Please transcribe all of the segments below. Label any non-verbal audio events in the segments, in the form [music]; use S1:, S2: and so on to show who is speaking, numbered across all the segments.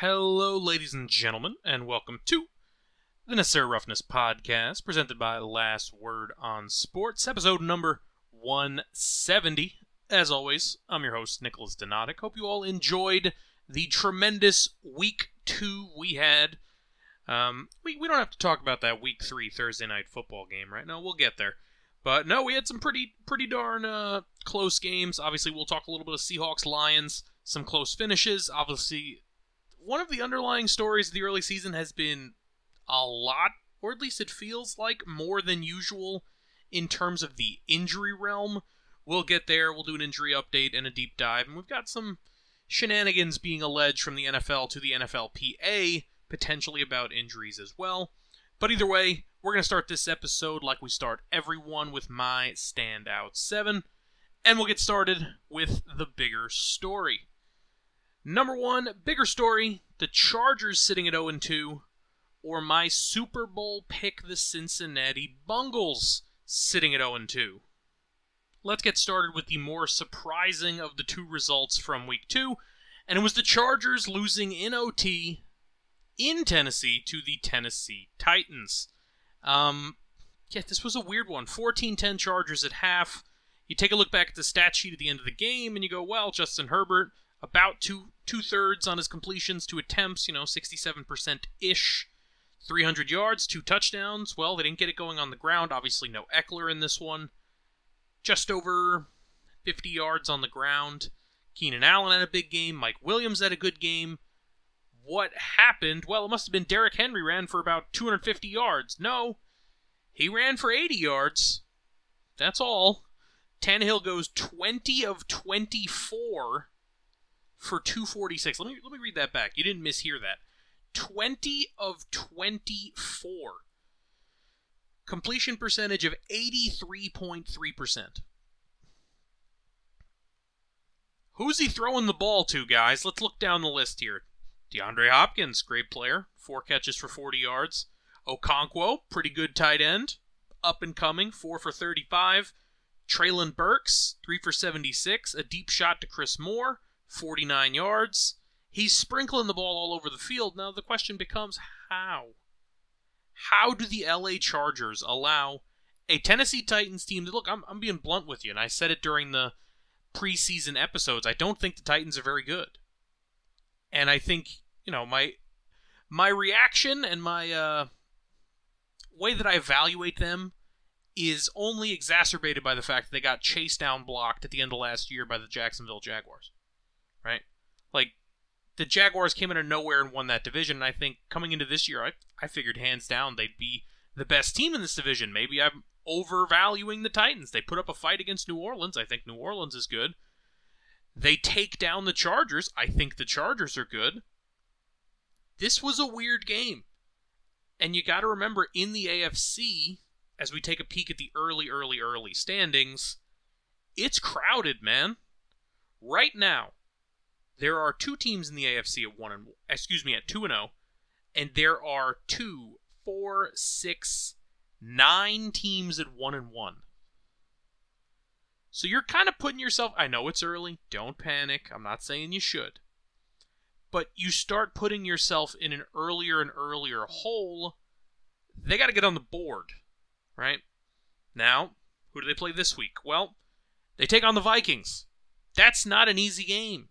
S1: Hello, ladies and gentlemen, and welcome to the Necessary Roughness Podcast, presented by Last Word on Sports, episode number 170. As always, I'm your host, Nikolas Donadic. Hope you all enjoyed the tremendous week two we had. Um, we, we don't have to talk about that week three Thursday night football game right now. We'll get there. But no, we had some pretty pretty darn uh, close games. Obviously, we'll talk a little bit of Seahawks Lions, some close finishes. Obviously, one of the underlying stories of the early season has been a lot, or at least it feels like more than usual in terms of the injury realm. We'll get there. We'll do an injury update and a deep dive, and we've got some shenanigans being alleged from the NFL to the NFLPA, potentially about injuries as well. But either way, we're going to start this episode like we start every one with my standout seven, and we'll get started with the bigger story. Number one, bigger story the Chargers sitting at 0 2, or my Super Bowl pick, the Cincinnati Bungles sitting at 0 2. Let's get started with the more surprising of the two results from week two, and it was the Chargers losing in OT in Tennessee to the Tennessee Titans. Um, yeah, this was a weird one. 14-10 Chargers at half. You take a look back at the stat sheet at the end of the game, and you go, well, Justin Herbert about two two thirds on his completions to attempts, you know, 67% ish. 300 yards, two touchdowns. Well, they didn't get it going on the ground. Obviously, no Ekeler in this one. Just over 50 yards on the ground. Keenan Allen had a big game. Mike Williams had a good game. What happened? Well, it must have been Derrick Henry ran for about 250 yards. No, he ran for 80 yards. That's all. Tannehill goes 20 of 24 for 246. Let me let me read that back. You didn't mishear that. 20 of 24. Completion percentage of 83.3%. Who's he throwing the ball to, guys? Let's look down the list here. DeAndre Hopkins, great player, four catches for 40 yards. Okonkwo, pretty good tight end, up and coming, four for 35. Treylon Burks, three for 76, a deep shot to Chris Moore, 49 yards. He's sprinkling the ball all over the field. Now the question becomes how? How do the LA Chargers allow a Tennessee Titans team to look? I'm, I'm being blunt with you, and I said it during the preseason episodes. I don't think the Titans are very good, and I think you know my my reaction and my uh, way that I evaluate them is only exacerbated by the fact that they got chased down blocked at the end of last year by the Jacksonville Jaguars right? Like the Jaguars came out of nowhere and won that division. And I think coming into this year, I, I figured hands down they'd be the best team in this division. Maybe I'm overvaluing the Titans. They put up a fight against New Orleans. I think New Orleans is good. They take down the Chargers. I think the Chargers are good. This was a weird game. And you got to remember in the AFC, as we take a peek at the early, early, early standings, it's crowded, man. Right now, there are two teams in the AFC at one and excuse me at two and zero, oh, and there are two, four, six, nine teams at one and one. So you're kind of putting yourself. I know it's early. Don't panic. I'm not saying you should. But you start putting yourself in an earlier and earlier hole. They got to get on the board, right? Now, who do they play this week? Well, they take on the Vikings. That's not an easy game.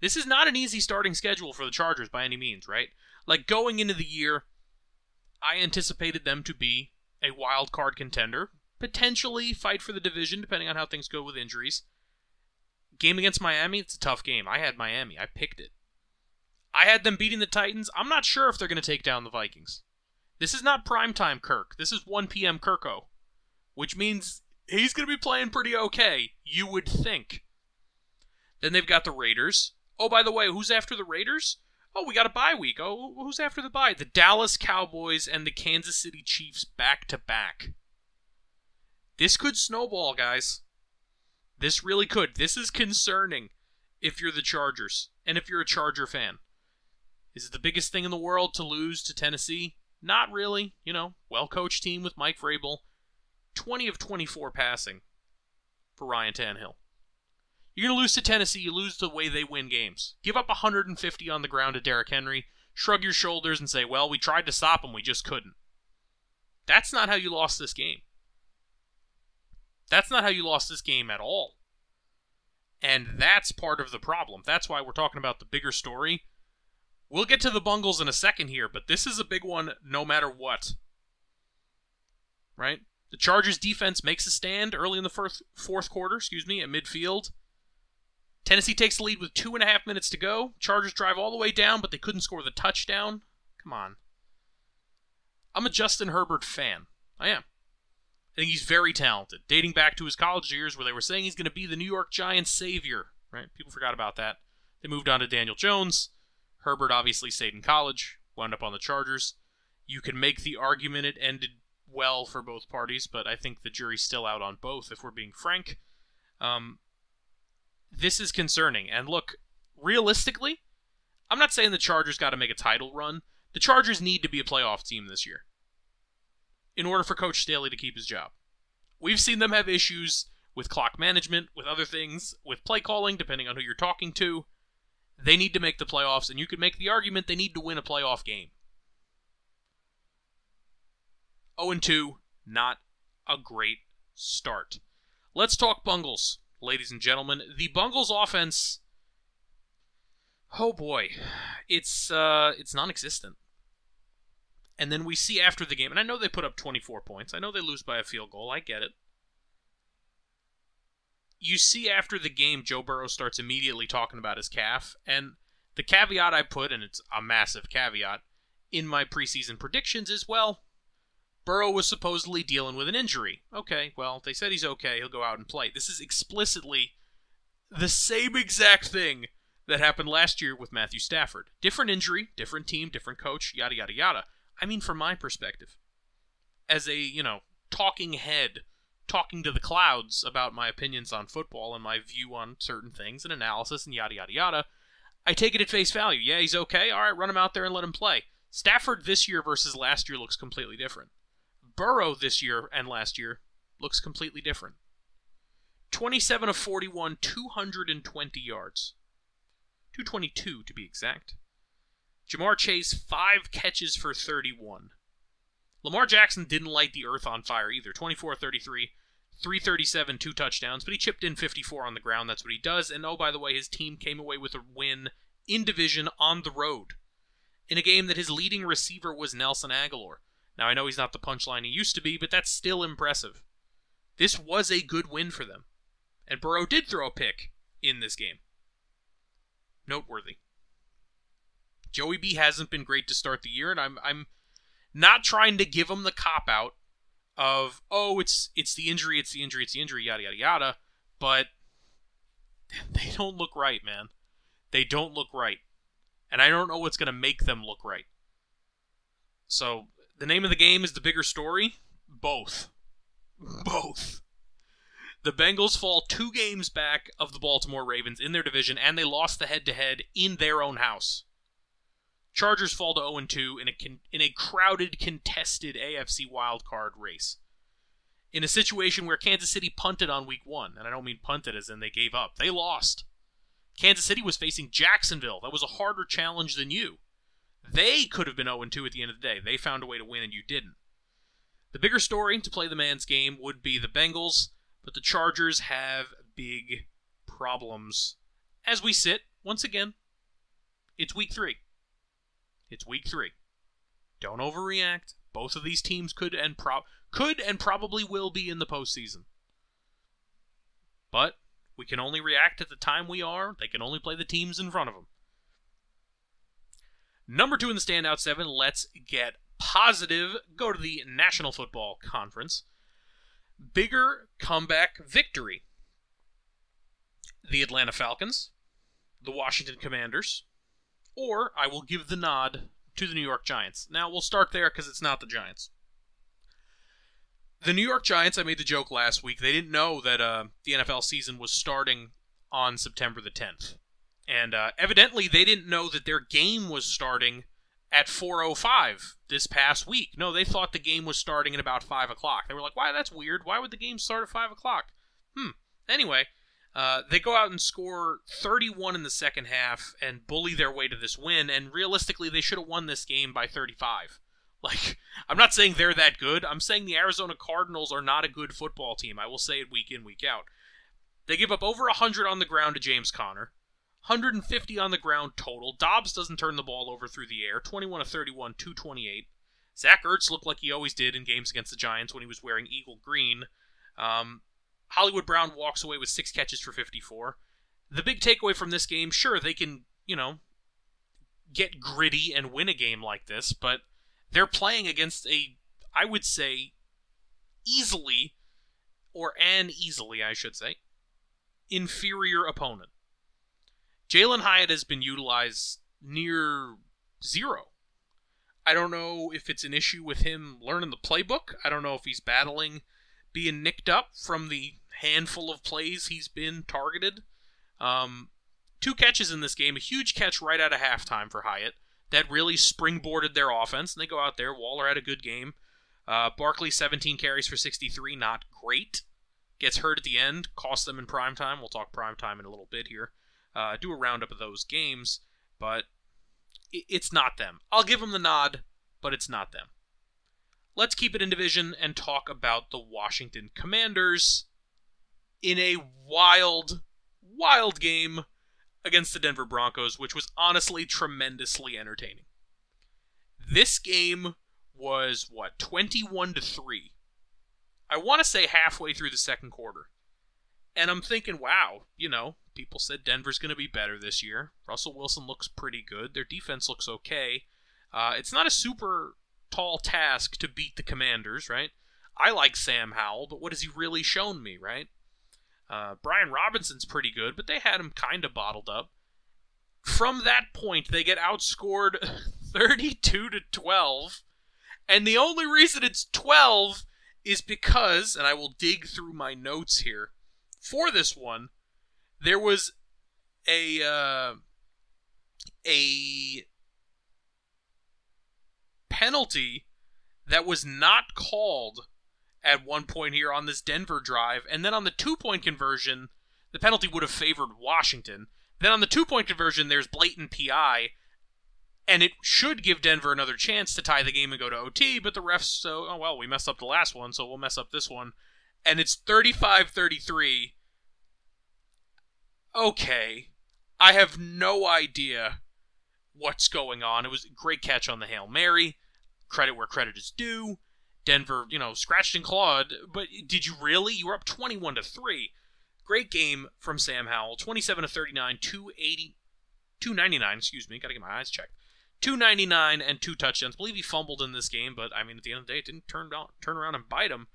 S1: This is not an easy starting schedule for the Chargers by any means, right? Like going into the year, I anticipated them to be a wild card contender, potentially fight for the division depending on how things go with injuries. Game against Miami, it's a tough game. I had Miami. I picked it. I had them beating the Titans. I'm not sure if they're going to take down the Vikings. This is not primetime Kirk. This is 1 p.m. Kirko, which means he's going to be playing pretty okay, you would think. Then they've got the Raiders, Oh, by the way, who's after the Raiders? Oh, we got a bye week. Oh, who's after the bye? The Dallas Cowboys and the Kansas City Chiefs back to back. This could snowball, guys. This really could. This is concerning if you're the Chargers and if you're a Charger fan. Is it the biggest thing in the world to lose to Tennessee? Not really. You know, well coached team with Mike Vrabel. 20 of 24 passing for Ryan Tannehill. You're going to lose to Tennessee. You lose the way they win games. Give up 150 on the ground to Derrick Henry. Shrug your shoulders and say, well, we tried to stop him. We just couldn't. That's not how you lost this game. That's not how you lost this game at all. And that's part of the problem. That's why we're talking about the bigger story. We'll get to the Bungles in a second here, but this is a big one no matter what. Right? The Chargers defense makes a stand early in the first, fourth quarter, excuse me, at midfield. Tennessee takes the lead with two and a half minutes to go. Chargers drive all the way down, but they couldn't score the touchdown. Come on. I'm a Justin Herbert fan. I am. I think he's very talented, dating back to his college years where they were saying he's going to be the New York Giants savior. Right? People forgot about that. They moved on to Daniel Jones. Herbert obviously stayed in college, wound up on the Chargers. You can make the argument it ended well for both parties, but I think the jury's still out on both, if we're being frank. Um, this is concerning. And look, realistically, I'm not saying the Chargers got to make a title run. The Chargers need to be a playoff team this year in order for Coach Staley to keep his job. We've seen them have issues with clock management, with other things, with play calling, depending on who you're talking to. They need to make the playoffs, and you could make the argument they need to win a playoff game. 0 2, not a great start. Let's talk Bungles, ladies and gentlemen. The Bungles offense. Oh boy, it's uh, it's non-existent. And then we see after the game, and I know they put up 24 points. I know they lose by a field goal. I get it. You see after the game, Joe Burrow starts immediately talking about his calf, and the caveat I put, and it's a massive caveat, in my preseason predictions is well, Burrow was supposedly dealing with an injury. Okay, well, they said he's okay. He'll go out and play. This is explicitly the same exact thing that happened last year with Matthew Stafford. Different injury, different team, different coach, yada, yada, yada. I mean, from my perspective, as a, you know, talking head, talking to the clouds about my opinions on football and my view on certain things and analysis and yada, yada, yada, I take it at face value. Yeah, he's okay. All right, run him out there and let him play. Stafford this year versus last year looks completely different. Burrow this year and last year looks completely different. 27 of 41, 220 yards. 222 to be exact. Ja'Marr Chase, five catches for 31. Lamar Jackson didn't light the earth on fire either. 24 33, 337, two touchdowns, but he chipped in 54 on the ground. That's what he does. And oh, by the way, his team came away with a win in division on the road in a game that his leading receiver was Nelson Agholor. Now, I know he's not the punchline he used to be, but that's still impressive. This was a good win for them. And Burrow did throw a pick in this game. Noteworthy. Joey B hasn't been great to start the year, and I'm I'm not trying to give him the cop out of oh it's it's the injury, it's the injury, it's the injury, yada yada yada. But [laughs] they don't look right, man. They don't look right. And I don't know what's gonna make them look right. So the name of the game is the bigger story? Both. Both. The Bengals fall two games back of the Baltimore Ravens in their division, and they lost the head to head in their own house. Chargers fall to 0 2 in a, con- in a crowded, contested AFC wildcard race. In a situation where Kansas City punted on week one, and I don't mean punted as in they gave up, they lost. Kansas City was facing Jacksonville. That was a harder challenge than you. They could have been 0 2 at the end of the day. They found a way to win, and you didn't. The bigger story to play the man's game would be the Bengals, but the Chargers have big problems. As we sit, once again, it's week three. It's week three. Don't overreact. Both of these teams could and pro- could and probably will be in the postseason. But we can only react at the time we are. They can only play the teams in front of them. Number two in the standout seven. Let's get positive. Go to the National Football Conference. Bigger comeback victory. The Atlanta Falcons, the Washington Commanders, or I will give the nod to the New York Giants. Now, we'll start there because it's not the Giants. The New York Giants, I made the joke last week, they didn't know that uh, the NFL season was starting on September the 10th. And uh, evidently, they didn't know that their game was starting at 4:05 this past week. No, they thought the game was starting at about five o'clock. They were like, "Why? That's weird. Why would the game start at five o'clock?" Hmm. Anyway, Uh, they go out and score 31 in the second half and bully their way to this win. And realistically, they should have won this game by 35. [laughs] Like, I'm not saying they're that good. I'm saying the Arizona Cardinals are not a good football team. I will say it week in, week out. They give up over 100 on the ground to James Conner, 150 on the ground total. Dobbs doesn't turn the ball over through the air, 21 of 31, 228. Zach Ertz looked like he always did in games against the Giants when he was wearing eagle green. Um, Hollywood Brown walks away with six catches for 54. The big takeaway from this game, sure, they can, you know, get gritty and win a game like this, but they're playing against a, I would say, easily, or an easily, I should say, inferior opponent. Jalin Hyatt has been utilized near zero. I don't know if it's an issue with him learning the playbook. I don't know if he's battling being nicked up from the handful of plays he's been targeted. Um, two catches in this game, a huge catch right out of halftime for Hyatt that really springboarded their offense, and they go out there. Waller had a good game. Uh, Barkley, 17 carries for 63, not great. Gets hurt at the end, cost them in prime time. We'll talk prime time in a little bit here. Uh, do a roundup of those games, but it's not them. I'll give them the nod, but it's not them. Let's keep it in division and talk about the Washington Commanders in a wild, wild game against the Denver Broncos, which was honestly tremendously entertaining. This game was what 21 to 3. I want to say halfway through the second quarter. And I'm thinking, wow, you know, people said Denver's going to be better this year. Russell Wilson looks pretty good. Their defense looks okay. Uh, it's not a super tall task to beat the Commanders, right? I like Sam Howell, but what has he really shown me, right? Uh, Brian Robinson's pretty good, but they had him kind of bottled up. From that point, they get outscored [laughs] 32 to 12. And the only reason it's 12 is because, and I will dig through my notes here for this one, there was a uh, a penalty that was not called at one point here on this Denver drive. And then on the two point conversion, the penalty would have favored Washington. Then on the two point conversion, there's blatant PI, and it should give Denver another chance to tie the game and go to OT, but the refs, so, oh well, we messed up the last one, so we'll mess up this one. And it's 35 33. Okay. I have no idea what's going on. It was a great catch on the Hail Mary. Credit where credit is due. Denver, you know, scratched and clawed. But did you really? You were up 21 to 3. Great game from Sam Howell. 27 to 39, 280, 299, excuse me. Got to get my eyes checked. 299 and two touchdowns. I believe he fumbled in this game, but I mean, at the end of the day, it didn't turn, down, turn around and bite him.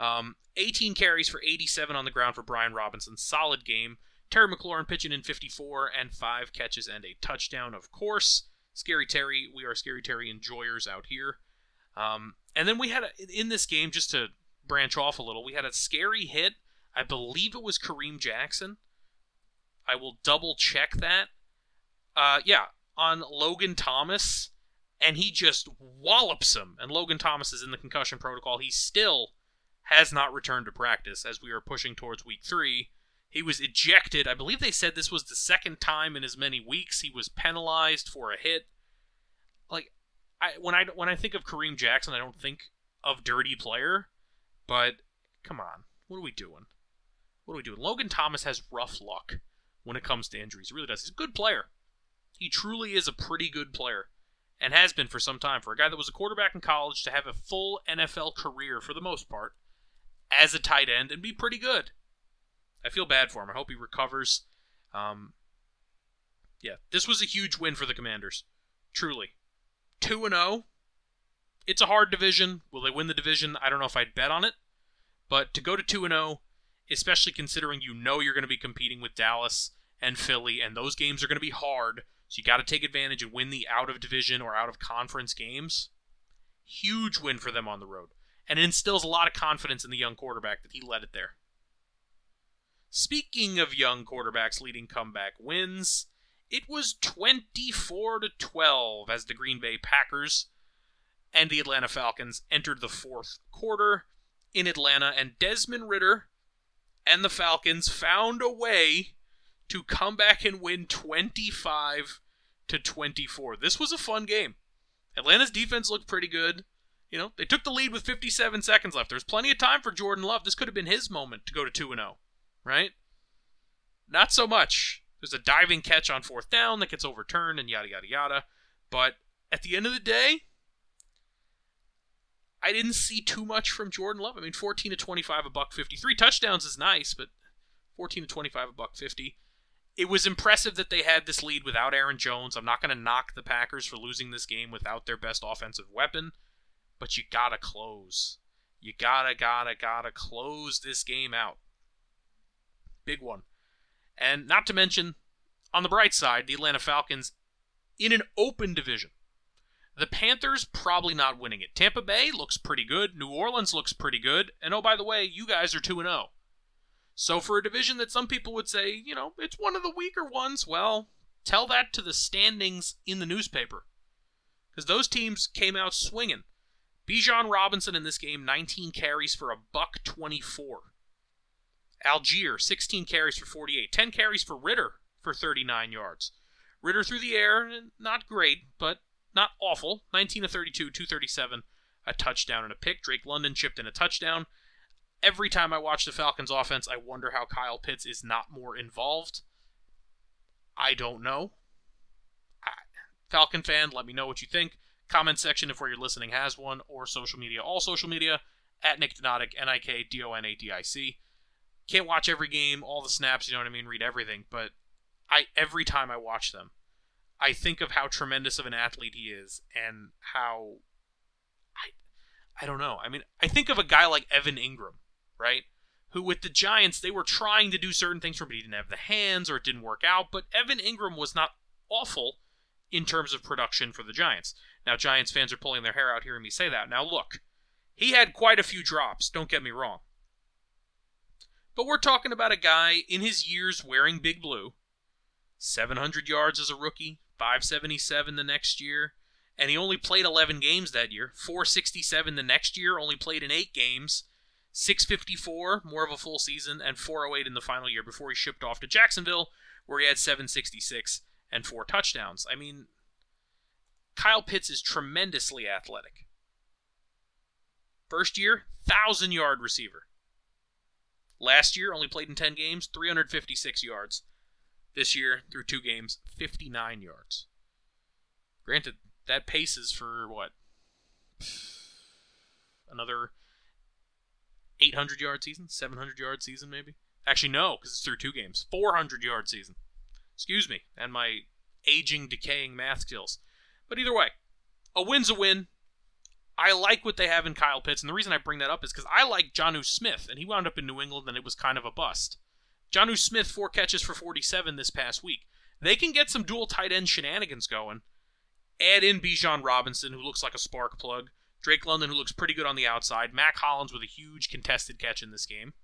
S1: Um, 18 carries for 87 on the ground for Brian Robinson. Solid game. Terry McLaurin pitching in 54 and five catches and a touchdown, of course. Scary Terry, we are Scary Terry enjoyers out here. Um, and then we had a, in this game, just to branch off a little, we had a scary hit. I believe it was Kareem Jackson. I will double check that. Uh, yeah, on Logan Thomas, and he just wallops him. And Logan Thomas is in the concussion protocol. He's still has not returned to practice as we are pushing towards week three. He was ejected. I believe they said this was the second time in as many weeks he was penalized for a hit. Like, I when I when I think of Kareem Jackson, I don't think of dirty player, but come on, what are we doing? What are we doing? Logan Thomas has rough luck when it comes to injuries. He really does. He's a good player. He truly is a pretty good player and has been for some time. For a guy that was a quarterback in college to have a full NFL career for the most part as a tight end and be pretty good. I feel bad for him. I hope he recovers. Um, yeah, this was a huge win for the Commanders. Truly. 2 and 0. It's a hard division. Will they win the division? I don't know if I'd bet on it. But to go to 2 and 0, especially considering you know you're going to be competing with Dallas and Philly and those games are going to be hard, so you got to take advantage and win the out of division or out of conference games. Huge win for them on the road. And it instills a lot of confidence in the young quarterback that he led it there. Speaking of young quarterbacks leading comeback wins, it was 24 to 12 as the Green Bay Packers and the Atlanta Falcons entered the fourth quarter in Atlanta, and Desmond Ridder and the Falcons found a way to come back and win 25 to 24. This was a fun game. Atlanta's defense looked pretty good. You know, they took the lead with 57 seconds left. There's plenty of time for Jordan Love. This could have been his moment to go to 2 0, right? Not so much. There's a diving catch on fourth down that gets overturned and yada, yada, yada. But at the end of the day, I didn't see too much from Jordan Love. I mean, 14 to 25, a buck 53 touchdowns is nice, but 14 to 25, a buck 50. It was impressive that they had this lead without Aaron Jones. I'm not going to knock the Packers for losing this game without their best offensive weapon, but you got to close. You gotta, gotta, gotta close this game out. Big one. And not to mention, on the bright side, the Atlanta Falcons in an open division. The Panthers probably not winning it. Tampa Bay looks pretty good. New Orleans looks pretty good. And oh, by the way, you guys are 2 0. So for a division that some people would say, you know, it's one of the weaker ones, well, tell that to the standings in the newspaper. Because those teams came out swinging. Bijan Robinson in this game, 19 carries for a buck 24. Allgeier, 16 carries for 48. 10 carries for Ridder for 39 yards. Ridder through the air, not great, but not awful. 19 to 32, 237, a touchdown and a pick. Drake London chipped in a touchdown. Every time I watch the Falcons offense, I wonder how Kyle Pitts is not more involved. I don't know. Falcon fan, let me know what you think. Comment section if where you're listening has one, or social media, all social media, at Nik Donadic, N I K D O N A D I C. Can't watch every game, all the snaps, you know what I mean, read everything, but I every time I watch them, I think of how tremendous of an athlete he is and how I I don't know. I mean, I think of a guy like Evan Engram, right? Who with the Giants they were trying to do certain things for him, but he didn't have the hands or it didn't work out. But Evan Engram was not awful in terms of production for the Giants. Now Giants fans are pulling their hair out hearing me say that. Now look, he had quite a few drops, don't get me wrong. But we're talking about a guy in his years wearing big blue, 700 yards as a rookie, 577 the next year, and he only played 11 games that year. 467 the next year, only played in 8 games. 654, more of a full season, and 408 in the final year before he shipped off to Jacksonville, where he had 766 and 4 touchdowns. I mean, Kyle Pitts is tremendously athletic. First year, 1,000 yard receiver. Last year, only played in 10 games, 356 yards. This year, through two games, 59 yards. Granted, that paces for what? Another 800 yard season? 700 yard season, maybe? Actually, no, because it's through two games. 400 yard season. Excuse me, and my aging, decaying math skills. But either way, a win's a win. I like what they have in Kyle Pitts, and the reason I bring that up is because I like Jonnu Smith, and he wound up in New England, and it was kind of a bust. Jonnu Smith, four catches for 47 this past week. They can get some dual tight end shenanigans going. Add in Bijan Robinson, who looks like a spark plug. Drake London, who looks pretty good on the outside. Mack Hollins with a huge contested catch in this game.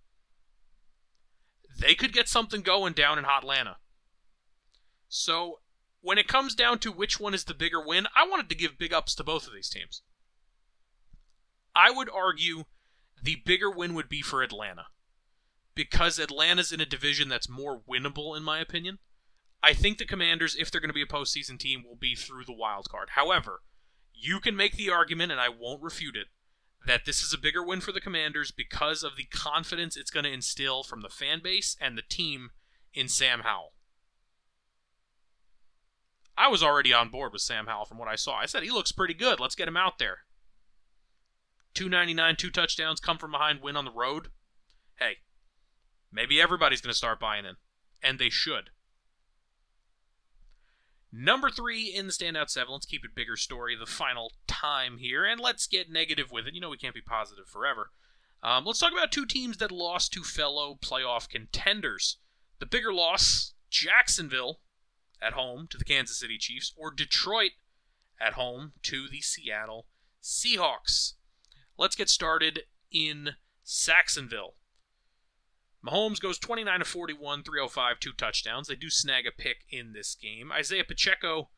S1: They could get something going down in Hotlanta. So, when it comes down to which one is the bigger win, I wanted to give big ups to both of these teams. I would argue the bigger win would be for Atlanta because Atlanta's in a division that's more winnable, in my opinion. I think the Commanders, if they're going to be a postseason team, will be through the wild card. However, you can make the argument, and I won't refute it, that this is a bigger win for the Commanders because of the confidence it's going to instill from the fan base and the team in Sam Howell. I was already on board with Sam Howell from what I saw. I said he looks pretty good. Let's get him out there. 299, two touchdowns, come from behind, win on the road. Hey, maybe everybody's going to start buying in, and they should. Number three in the standout seven. Let's keep it bigger story the final time here, and let's get negative with it. You know we can't be positive forever. Um, let's talk about two teams that lost to fellow playoff contenders. The bigger loss, Jacksonville at home to the Kansas City Chiefs, or Detroit at home to the Seattle Seahawks. Let's get started in Saxonville. Mahomes goes 29 to 41, 305, two touchdowns. They do snag a pick in this game. Isaiah Pacheco,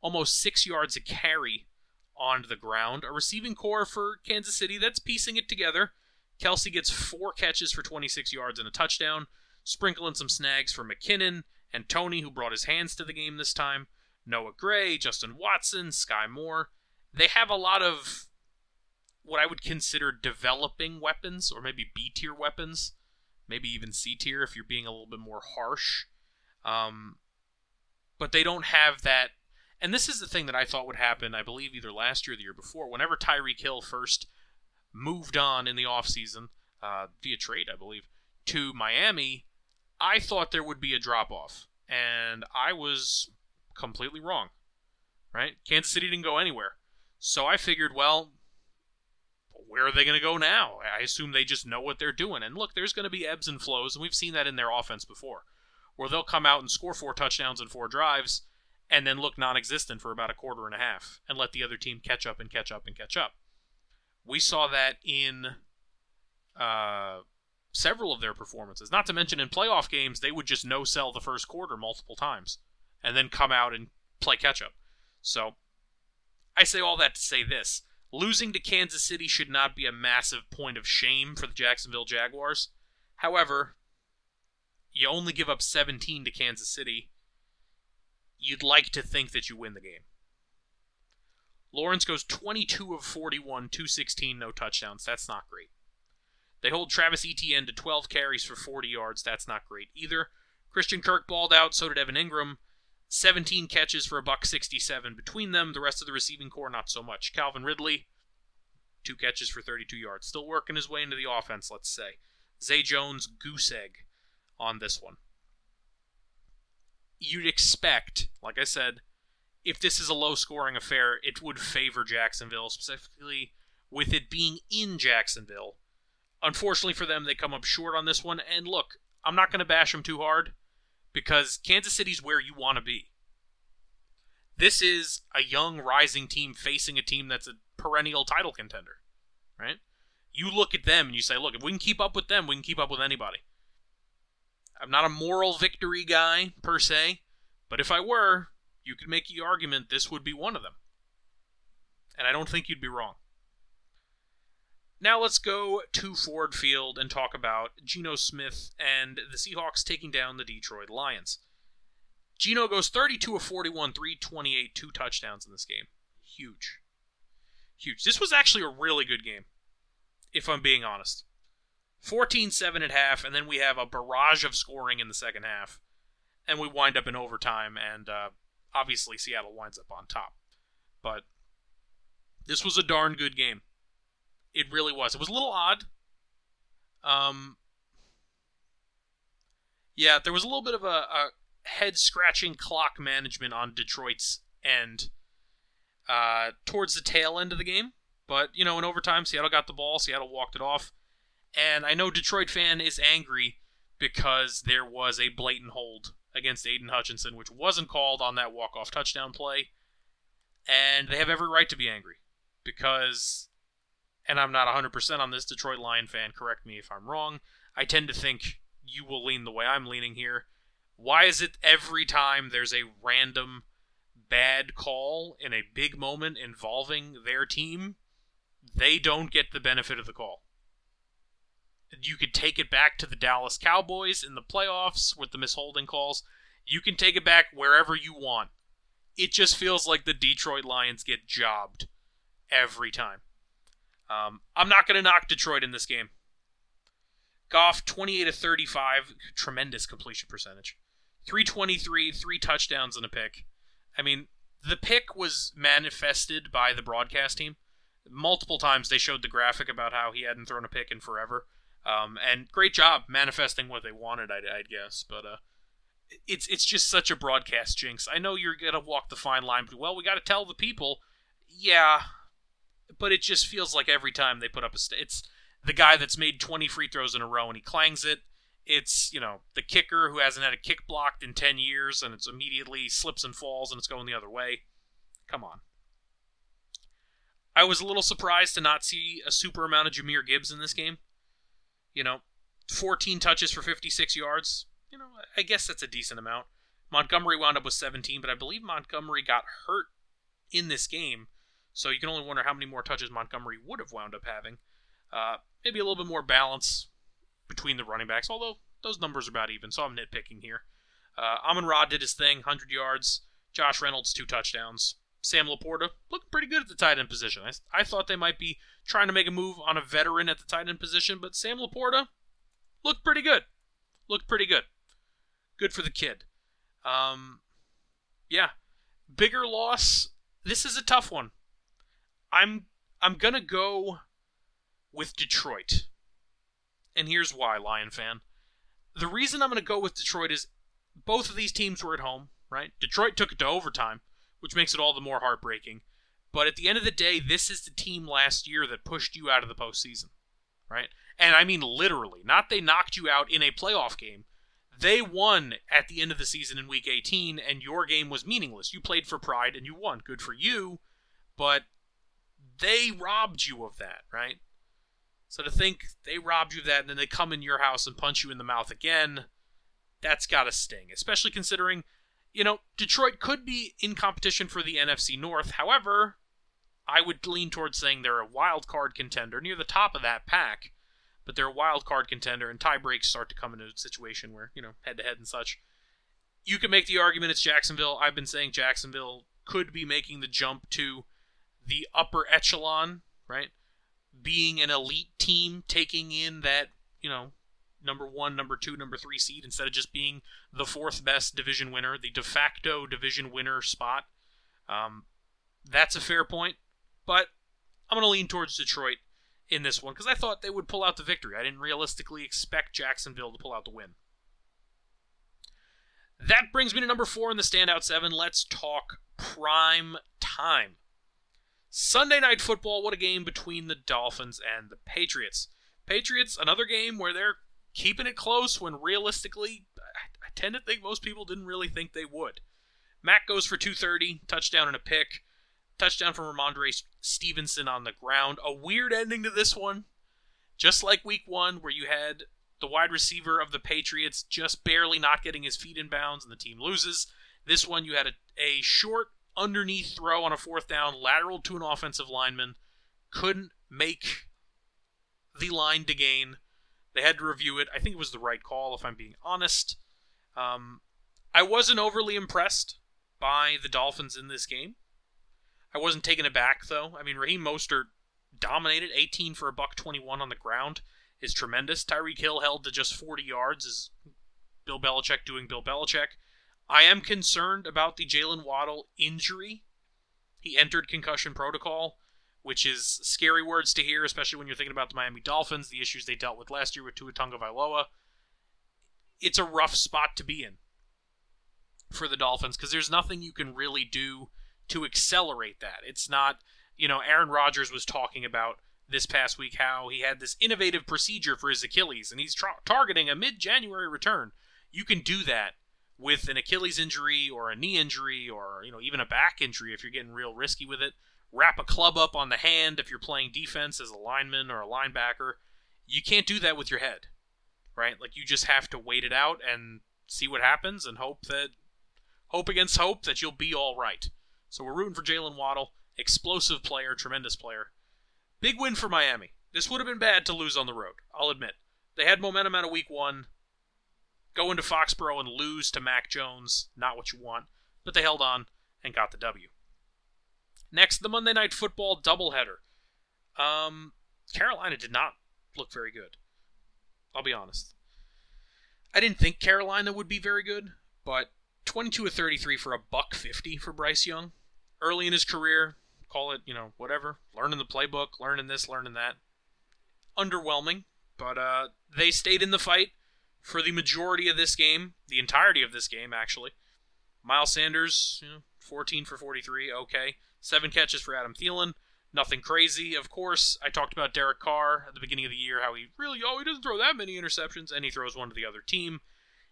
S1: almost six yards a carry on the ground. A receiving core for Kansas City that's piecing it together. Kelce gets four catches for 26 yards and a touchdown, sprinkling some snags for McKinnon and Toney, who brought his hands to the game this time. Noah Gray, Justin Watson, Skyy Moore. They have a lot of what I would consider developing weapons, or maybe B tier weapons, maybe even C tier if you're being a little bit more harsh. Um, but they don't have that. And this is the thing that I thought would happen, I believe, either last year or the year before. Whenever Tyreek Hill first moved on in the offseason, uh, via trade, I believe, to Miami, I thought there would be a drop off. And I was completely wrong. Right? Kansas City didn't go anywhere. So I figured, well, where are they going to go now? I assume they just know what they're doing. And look, there's going to be ebbs and flows, and we've seen that in their offense before, where they'll come out and score four touchdowns and four drives, and then look non existent for about a quarter and a half, and let the other team catch up and catch up and catch up. We saw that in uh, several of their performances. Not to mention in playoff games, they would just no sell the first quarter multiple times and then come out and play catch up. So I say all that to say this losing to Kansas City should not be a massive point of shame for the Jacksonville Jaguars. However, you only give up 17 to Kansas City. You'd like to think that you win the game. Lawrence goes 22 of 41, 216, no touchdowns. That's not great. They hold Travis Etienne to 12 carries for 40 yards. That's not great either. Christian Kirk balled out, so did Evan Engram. 17 catches for a buck 67 between them. The rest of the receiving core, not so much. Calvin Ridley, two catches for 32 yards. Still working his way into the offense, let's say. Zay Jones, goose egg on this one. You'd expect, like I said, if this is a low scoring affair, it would favor Jacksonville, specifically with it being in Jacksonville. Unfortunately for them, they come up short on this one. And look, I'm not going to bash them too hard because Kansas City's where you want to be. This is a young, rising team facing a team that's a perennial title contender, right? You look at them and you say, look, if we can keep up with them, we can keep up with anybody. I'm not a moral victory guy, per se, but if I were, you could make the argument this would be one of them. And I don't think you'd be wrong. Now let's go to Ford Field and talk about Geno Smith and the Seahawks taking down the Detroit Lions. Geno goes 32 of 41, 328, two touchdowns in this game. Huge. Huge. This was actually a really good game, if I'm being honest. 14 7 at half, and then we have a barrage of scoring in the second half, and we wind up in overtime, and uh, obviously Seattle winds up on top. But this was a darn good game. It really was. It was a little odd. Um, yeah, there was a little bit of a, a head scratching clock management on Detroit's end uh, towards the tail end of the game. But, you know, in overtime, Seattle got the ball, Seattle walked it off. And I know Detroit fan is angry because there was a blatant hold against Aiden Hutchinson, which wasn't called on that walk-off touchdown play. And they have every right to be angry because and I'm not 100% on this Detroit Lion fan, correct me if I'm wrong. I tend to think you will lean the way I'm leaning here. Why is it every time there's a random bad call in a big moment involving their team, they don't get the benefit of the call? You could take it back to the Dallas Cowboys in the playoffs with the misholding calls. You can take it back wherever you want. It just feels like the Detroit Lions get jobbed every time. Um, I'm not going to knock Detroit in this game. Goff, 28 to 35, tremendous completion percentage. 323, three touchdowns and a pick. I mean, the pick was manifested by the broadcast team. Multiple times they showed the graphic about how he hadn't thrown a pick in forever. Um, and great job manifesting what they wanted, I'd, I'd guess. But uh, it's it's just such a broadcast jinx. I know you're gonna walk the fine line, but well, we got to tell the people. Yeah, but it just feels like every time they put up a st- it's the guy that's made 20 free throws in a row and he clangs it. It's, you know, the kicker who hasn't had a kick blocked in 10 years and it's immediately slips and falls and it's going the other way. Come on. I was a little surprised to not see a super amount of Jahmyr Gibbs in this game. You know, 14 touches for 56 yards. You know, I guess that's a decent amount. Montgomery wound up with 17, but I believe Montgomery got hurt in this game so you can only wonder how many more touches Montgomery would have wound up having. Uh, maybe a little bit more balance between the running backs, although those numbers are about even, so I'm nitpicking here. Uh, Amon Ra did his thing, 100 yards. Josh Reynolds, two touchdowns. Sam Laporta looking pretty good at the tight end position. I, I thought they might be trying to make a move on a veteran at the tight end position, but Sam Laporta looked pretty good. Looked pretty good. Good for the kid. Um, yeah, bigger loss. This is a tough one. I'm I'm gonna go with Detroit, and here's why, Lion fan. The reason I'm gonna go with Detroit is both of these teams were at home, right? Detroit took it to overtime, which makes it all the more heartbreaking. But at the end of the day, this is the team last year that pushed you out of the postseason, right? And I mean literally, not they knocked you out in a playoff game. They won at the end of the season in week 18, and your game was meaningless. You played for pride and you won. Good for you, but they robbed you of that, right? So to think they robbed you of that and then they come in your house and punch you in the mouth again, that's got to sting, especially considering, you know, Detroit could be in competition for the NFC North. However, I would lean towards saying they're a wild card contender near the top of that pack but they're a wild card contender, and tie breaks start to come into a situation where you know head to head and such. You can make the argument it's Jacksonville. I've been saying Jacksonville could be making the jump to the upper echelon, right? Being an elite team, taking in that you know number one, number two, number three seed instead of just being the fourth best division winner, the de facto division winner spot. Um, that's a fair point, but I'm going to lean towards Detroit in this one because I thought they would pull out the victory. I didn't realistically expect Jacksonville to pull out the win. That brings me to number four in the standout seven. Let's talk prime time. Sunday night football, what a game between the Dolphins and the Patriots. Patriots, another game where they're keeping it close when realistically, I tend to think most people didn't really think they would. Mac goes for 230, touchdown and a pick. Touchdown from Rhamondre Stevenson on the ground. A weird ending to this one. Just like week one, where you had the wide receiver of the Patriots just barely not getting his feet in bounds and the team loses. This one, you had a, a short underneath throw on a fourth down, lateral to an offensive lineman. Couldn't make the line to gain. They had to review it. I think it was the right call, if I'm being honest. Um, I wasn't overly impressed by the Dolphins in this game. I wasn't taken aback though. I mean, Raheem Mostert dominated 18 for a buck 21 on the ground is tremendous. Tyreek Hill held to just 40 yards is Bill Belichick doing Bill Belichick. I am concerned about the Jaylen Waddle injury. He entered concussion protocol, which is scary words to hear, especially when you're thinking about the Miami Dolphins, the issues they dealt with last year with Tua Tagovailoa. It's a rough spot to be in for the Dolphins because there's nothing you can really do to accelerate that. It's not, you know, Aaron Rodgers was talking about this past week how he had this innovative procedure for his Achilles and he's tra- targeting a mid January return. You can do that with an Achilles injury or a knee injury or, you know, even a back injury if you're getting real risky with it. Wrap a club up on the hand if you're playing defense as a lineman or a linebacker. You can't do that with your head, right? Like you just have to wait it out and see what happens and hope that hope against hope that you'll be all right. So we're rooting for Jaylen Waddle. Explosive player, tremendous player. Big win for Miami. This would have been bad to lose on the road, I'll admit. They had momentum out of week one. Go into Foxborough and lose to Mac Jones, not what you want, but they held on and got the W. Next, the Monday Night Football doubleheader. Um, Carolina did not look very good. I'll be honest. I didn't think Carolina would be very good, but 22 of 33 for a buck 50 for Bryce Young early in his career, call it, you know, whatever, learning the playbook, learning this, learning that. Underwhelming, but uh, they stayed in the fight for the majority of this game, the entirety of this game, actually. Miles Sanders, you know, 14 for 43, okay. Seven catches for Adam Thielen, nothing crazy. Of course, I talked about Derek Carr at the beginning of the year, how he really, oh, he doesn't throw that many interceptions, and he throws one to the other team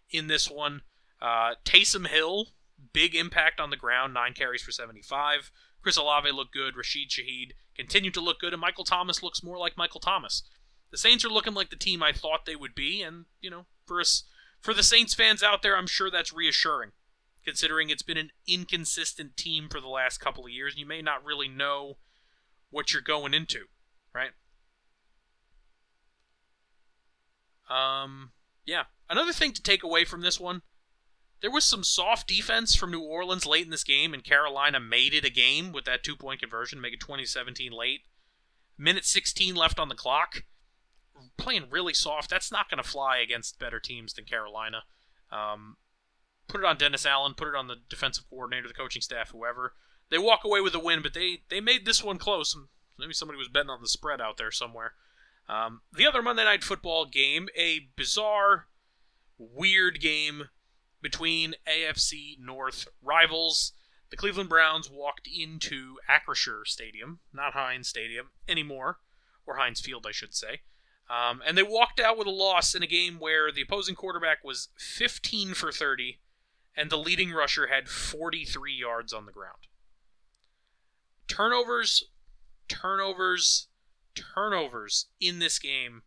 S1: in this one. Uh, Taysom Hill, big impact on the ground, nine carries for 75. Chris Olave looked good. Rashid Shaheed continued to look good, and Michael Thomas looks more like Michael Thomas. The Saints are looking like the team I thought they would be, and you know, for us, for the Saints fans out there, I'm sure that's reassuring, considering it's been an inconsistent team for the last couple of years, you may not really know what you're going into, right? Um, yeah. Another thing to take away from this one there was some soft defense from New Orleans late in this game, and Carolina made it a game with that two point conversion, make it 2017 late. Minute 16 left on the clock. Playing really soft. That's not going to fly against better teams than Carolina. Um, put it on Dennis Allen, put it on the defensive coordinator, the coaching staff, whoever. They walk away with a win, but they, they made this one close. Maybe somebody was betting on the spread out there somewhere. Um, the other Monday Night Football game, a bizarre, weird game between AFC North rivals. The Cleveland Browns walked into Acrisure Stadium, not Heinz Stadium anymore, or Heinz Field, I should say. Um, and they walked out with a loss in a game where the opposing quarterback was 15 for 30, and the leading rusher had 43 yards on the ground. Turnovers, turnovers, turnovers in this game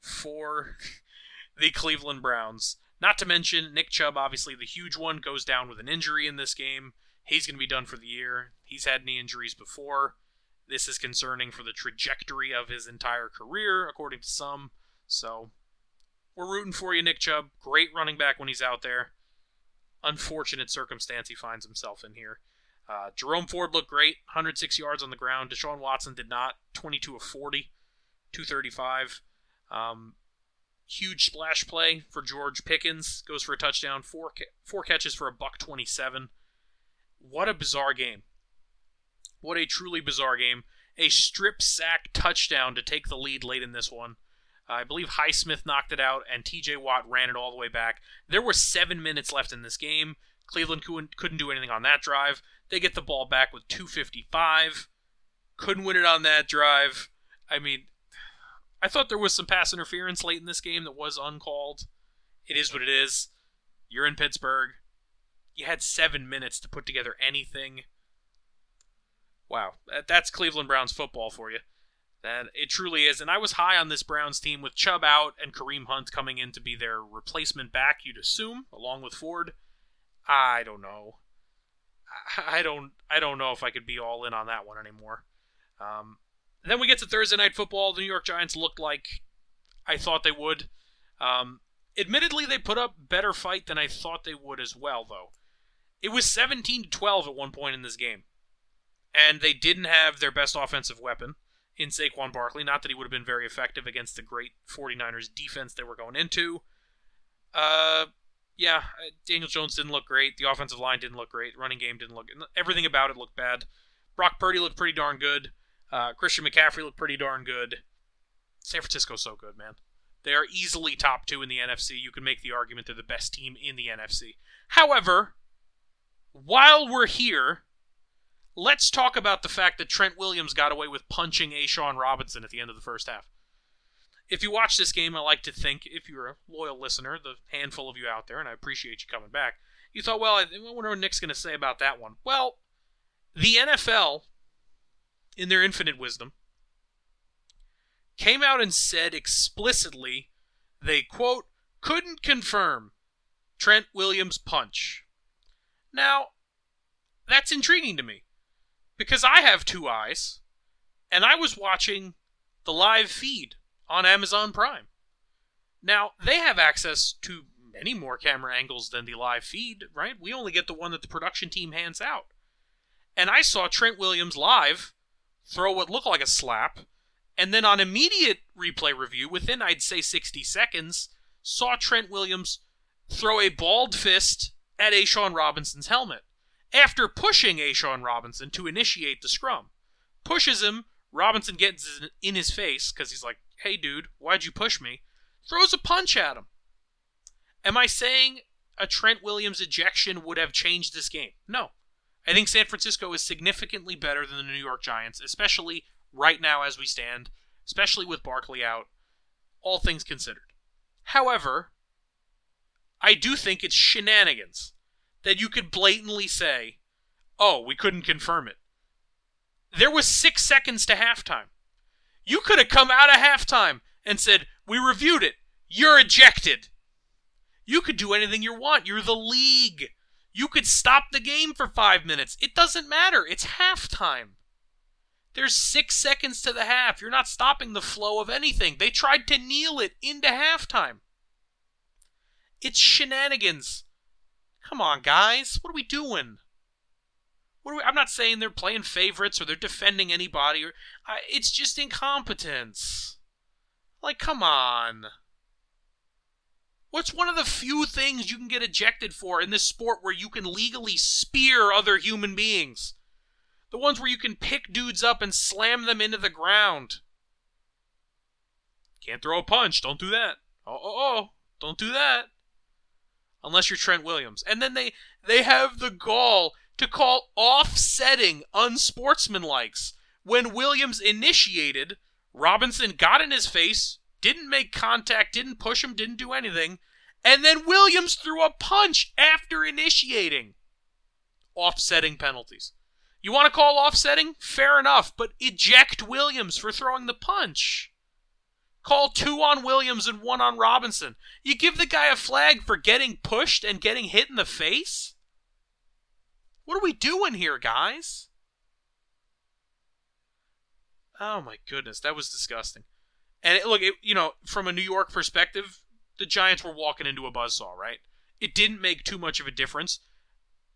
S1: for [laughs] the Cleveland Browns. Not to mention, Nick Chubb, obviously the huge one, goes down with an injury in this game. He's going to be done for the year. He's had knee injuries before. This is concerning for the trajectory of his entire career, according to some. So, we're rooting for you, Nick Chubb. Great running back when he's out there. Unfortunate circumstance he finds himself in here. Uh, Jerome Ford looked great, 106 yards on the ground. Deshaun Watson did not, 22 of 40, 235. Um, Huge splash play for George Pickens. Goes for a touchdown. Four, ca- four catches for a buck 27. What a bizarre game. What a truly bizarre game. A strip sack touchdown to take the lead late in this one. Uh, I believe Highsmith knocked it out, and TJ Watt ran it all the way back. There were seven minutes left in this game. Cleveland couldn't, couldn't do anything on that drive. They get the ball back with 2.55. Couldn't win it on that drive. I mean, I thought there was some pass interference late in this game that was uncalled. It is what it is. You're in Pittsburgh. You had seven minutes to put together anything. Wow, that's Cleveland Browns football for you. That it truly is. And I was high on this Browns team with Chubb out and Kareem Hunt coming in to be their replacement back. You'd assume, along with Ford. I don't know. I don't. I don't know if I could be all in on that one anymore. Um, then we get to Thursday night football. The New York Giants looked like I thought they would. Um, admittedly, they put up better fight than I thought they would as well, though. It was 17 to 12 at one point in this game, and they didn't have their best offensive weapon in Saquon Barkley. Not that he would have been very effective against the great 49ers defense they were going into. Uh, yeah, uh, Daniel Jones didn't look great. The offensive line didn't look great. The running game didn't look. Everything about it looked bad. Brock Purdy looked pretty darn good. Uh, Christian McCaffrey looked pretty darn good. San Francisco's so good, man. They are easily top two in the NFC. You can make the argument they're the best team in the NFC. However, while we're here, let's talk about the fact that Trent Williams got away with punching A'Shawn Robinson at the end of the first half. If you watch this game, I like to think, if you're a loyal listener, the handful of you out there, and I appreciate you coming back, you thought, well, I wonder what Nick's going to say about that one. Well, the NFL in their infinite wisdom, came out and said explicitly they, quote, couldn't confirm Trent Williams' punch. Now, that's intriguing to me because I have two eyes and I was watching the live feed on Amazon Prime. Now, they have access to many more camera angles than the live feed, right? We only get the one that the production team hands out. And I saw Trent Williams live throw what looked like a slap, and then on immediate replay review, within I'd say 60 seconds, saw Trent Williams throw a balled fist at A'Shawn Robinson's helmet after pushing A'Shawn Robinson to initiate the scrum. Pushes him, Robinson gets in his face because he's like, hey dude, why'd you push me? Throws a punch at him. Am I saying a Trent Williams ejection would have changed this game? No. I think San Francisco is significantly better than the New York Giants, especially right now as we stand, especially with Barkley out, all things considered. However, I do think it's shenanigans that you could blatantly say, oh, we couldn't confirm it. There was six seconds to halftime. You could have come out of halftime and said, we reviewed it. You're ejected. You could do anything you want. You're the league. You could stop the game for five minutes. It doesn't matter. It's halftime. There's six seconds to the half. You're not stopping the flow of anything. They tried to kneel it into halftime. It's shenanigans. Come on, guys. What are we doing? We, I'm not saying they're playing favorites or they're defending anybody. Or uh, it's just incompetence. Like, come on. What's one of the few things you can get ejected for in this sport where you can legally spear other human beings? The ones where you can pick dudes up and slam them into the ground. Can't throw a punch. Don't do that. Oh, oh, oh. Don't do that. Unless you're Trent Williams. And then they they have the gall to call offsetting unsportsmanlikes. When Williams initiated, Robinson got in his face, didn't make contact, didn't push him, didn't do anything, and then Williams threw a punch after initiating. Offsetting penalties. You want to call offsetting? Fair enough, but eject Williams for throwing the punch. Call two on Williams and one on Robinson. You give the guy a flag for getting pushed and getting hit in the face? What are we doing here, guys? Oh my goodness, that was disgusting. And it, look, it, you know, from a New York perspective, the Giants were walking into a buzzsaw, right? It didn't make too much of a difference.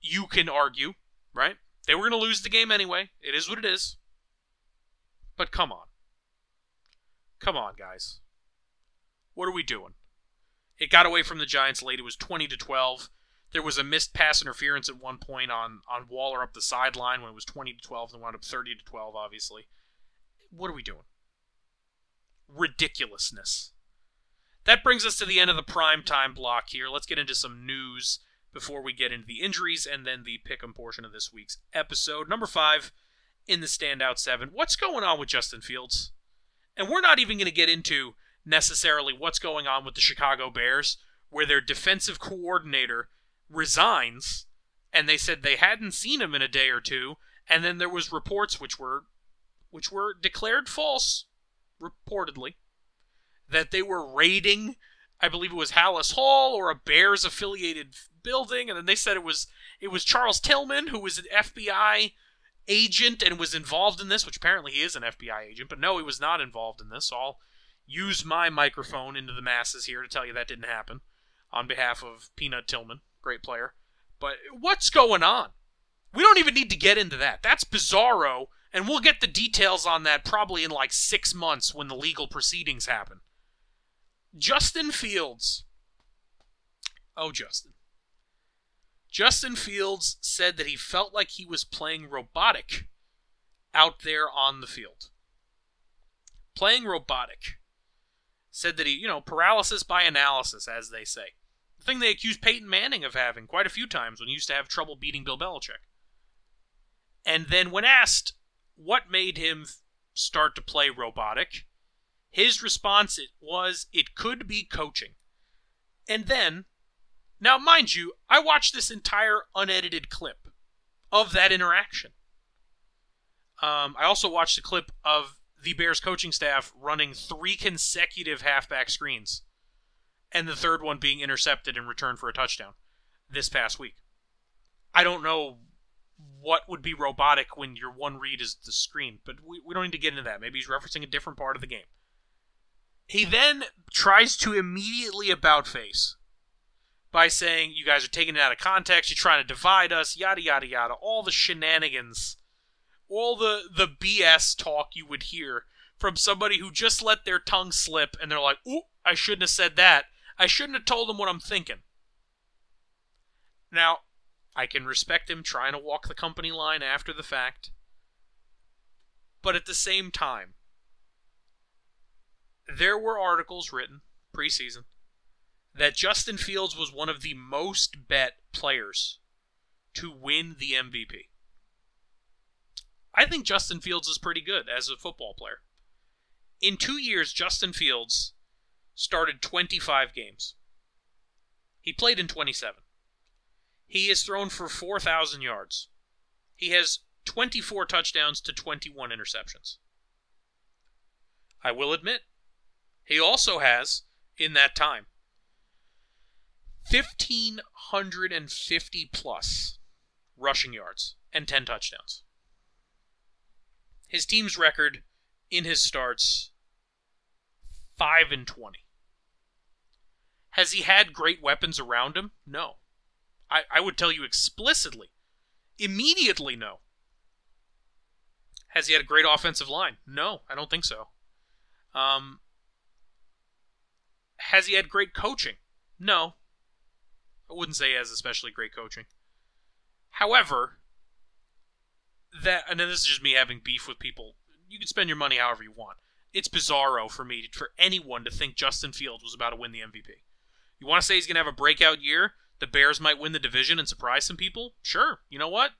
S1: You can argue, right? They were going to lose the game anyway. It is what it is. But come on. Come on, guys. What are we doing? It got away from the Giants late. It was 20 to 12. There was a missed pass interference at one point on on Waller up the sideline when it was 20 to 12 and wound up 30 to 12 obviously. What are we doing? Ridiculousness. That brings us to the end of the prime time block here. Let's get into some news before we get into the injuries and then the pick'em portion of this week's episode. Number five in the standout seven. What's going on with Justin Fields? And we're not even going to get into necessarily what's going on with the Chicago Bears, where their defensive coordinator resigns, and they said they hadn't seen him in a day or two, and then there was reports which were which were declared false, reportedly, that they were raiding I believe it was Halas Hall or a Bears affiliated building, and then they said it was it was Charles Tillman who was an FBI agent and was involved in this, which apparently he is an FBI agent, but no, he was not involved in this. So I'll use my microphone into the masses here to tell you that didn't happen on behalf of Peanut Tillman, great player. But what's going on? We don't even need to get into that. That's bizarro, and we'll get the details on that probably in like six months when the legal proceedings happen. Justin Fields. Oh, Justin. Justin Fields said that he felt like he was playing robotic out there on the field. Playing robotic. Said that he, you know, paralysis by analysis, as they say. The thing they accused Peyton Manning of having quite a few times when he used to have trouble beating Bill Belichick. And then, when asked what made him start to play robotic, his response was it could be coaching. And then, now mind you, I watched this entire unedited clip of that interaction. Um, I also watched a clip of the Bears coaching staff running three consecutive halfback screens, and the third one being intercepted in return for a touchdown this past week. I don't know what would be robotic when your one read is the screen, but we, we don't need to get into that. Maybe he's referencing a different part of the game. He then tries to immediately about face by saying, You guys are taking it out of context, you're trying to divide us, yada, yada, yada. All the shenanigans, all the, the BS talk you would hear from somebody who just let their tongue slip and they're like, Ooh, I shouldn't have said that. I shouldn't have told them what I'm thinking. Now, I can respect him trying to walk the company line after the fact. But at the same time, there were articles written preseason that Justin Fields was one of the most bet players to win the MVP. I think Justin Fields is pretty good as a football player. In two years, Justin Fields started 25 games. He played in 27. He has thrown for 4,000 yards. He has 24 touchdowns to 21 interceptions. I will admit, he also has, in that time, 1,550 plus rushing yards and 10 touchdowns. His team's record in his starts 5 and 20. Has he had great weapons around him? No. I, I would tell you explicitly, immediately no. Has he had a great offensive line? No, I don't think so. Um, has he had great coaching? No. I wouldn't say he has especially great coaching. However, that and then this is just me having beef with people. You can spend your money however you want. It's bizarro for me for anyone to think Justin Fields was about to win the MVP. You want to say he's going to have a breakout year? The Bears might win the division and surprise some people? Sure. You know what?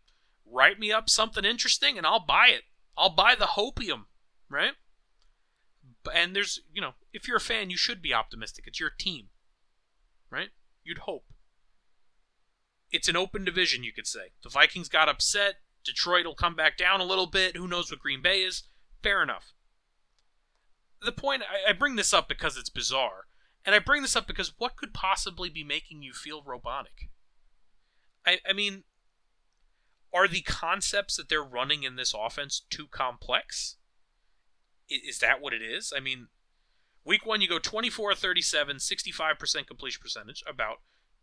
S1: Write me up something interesting and I'll buy it. I'll buy the hopium, right? And there's, you know, if you're a fan, you should be optimistic. It's your team, right? You'd hope. It's an open division, you could say. The Vikings got upset. Detroit will come back down a little bit. Who knows what Green Bay is? Fair enough. The point, I, I bring this up because it's bizarre. And I bring this up because what could possibly be making you feel robotic? I, I mean, are the concepts that they're running in this offense too complex? Is that what it is? I mean, week one, you go 24 37, 65% completion percentage, about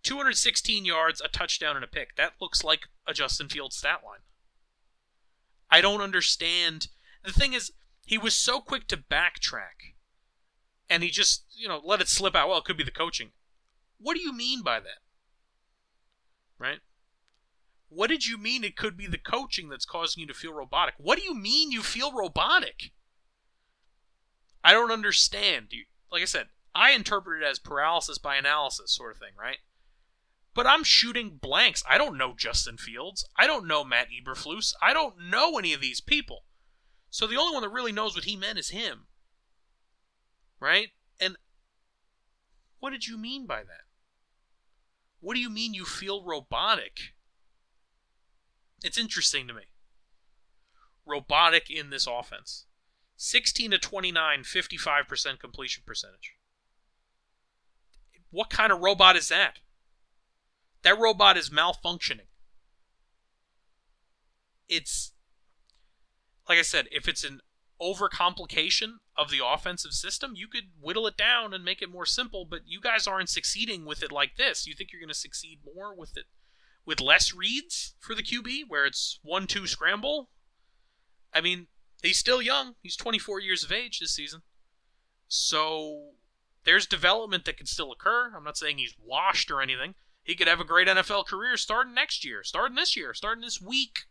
S1: 216 yards, a touchdown, and a pick. That looks like a Justin Fields stat line. I don't understand. The thing is, he was so quick to backtrack and he just, you know, let it slip out. Well, it could be the coaching. What do you mean by that? Right? What did you mean it could be the coaching that's causing you to feel robotic? What do you mean you feel robotic? I don't understand. Like I said, I interpret it as paralysis by analysis sort of thing, right? But I'm shooting blanks. I don't know Justin Fields. I don't know Matt Eberflus. I don't know any of these people. So the only one that really knows what he meant is him. Right? And what did you mean by that? What do you mean you feel robotic? It's interesting to me. Robotic in this offense. 16 to 29, 55% completion percentage. What kind of robot is that? That robot is malfunctioning. It's like I said, if it's an overcomplication of the offensive system, you could whittle it down and make it more simple, but you guys aren't succeeding with it like this. You think you're going to succeed more with it with less reads for the QB where it's 1-2 scramble? I mean, he's still young. He's 24 years of age this season. So there's development that can still occur. I'm not saying he's washed or anything. He could have a great NFL career starting next year, starting this year, starting this week.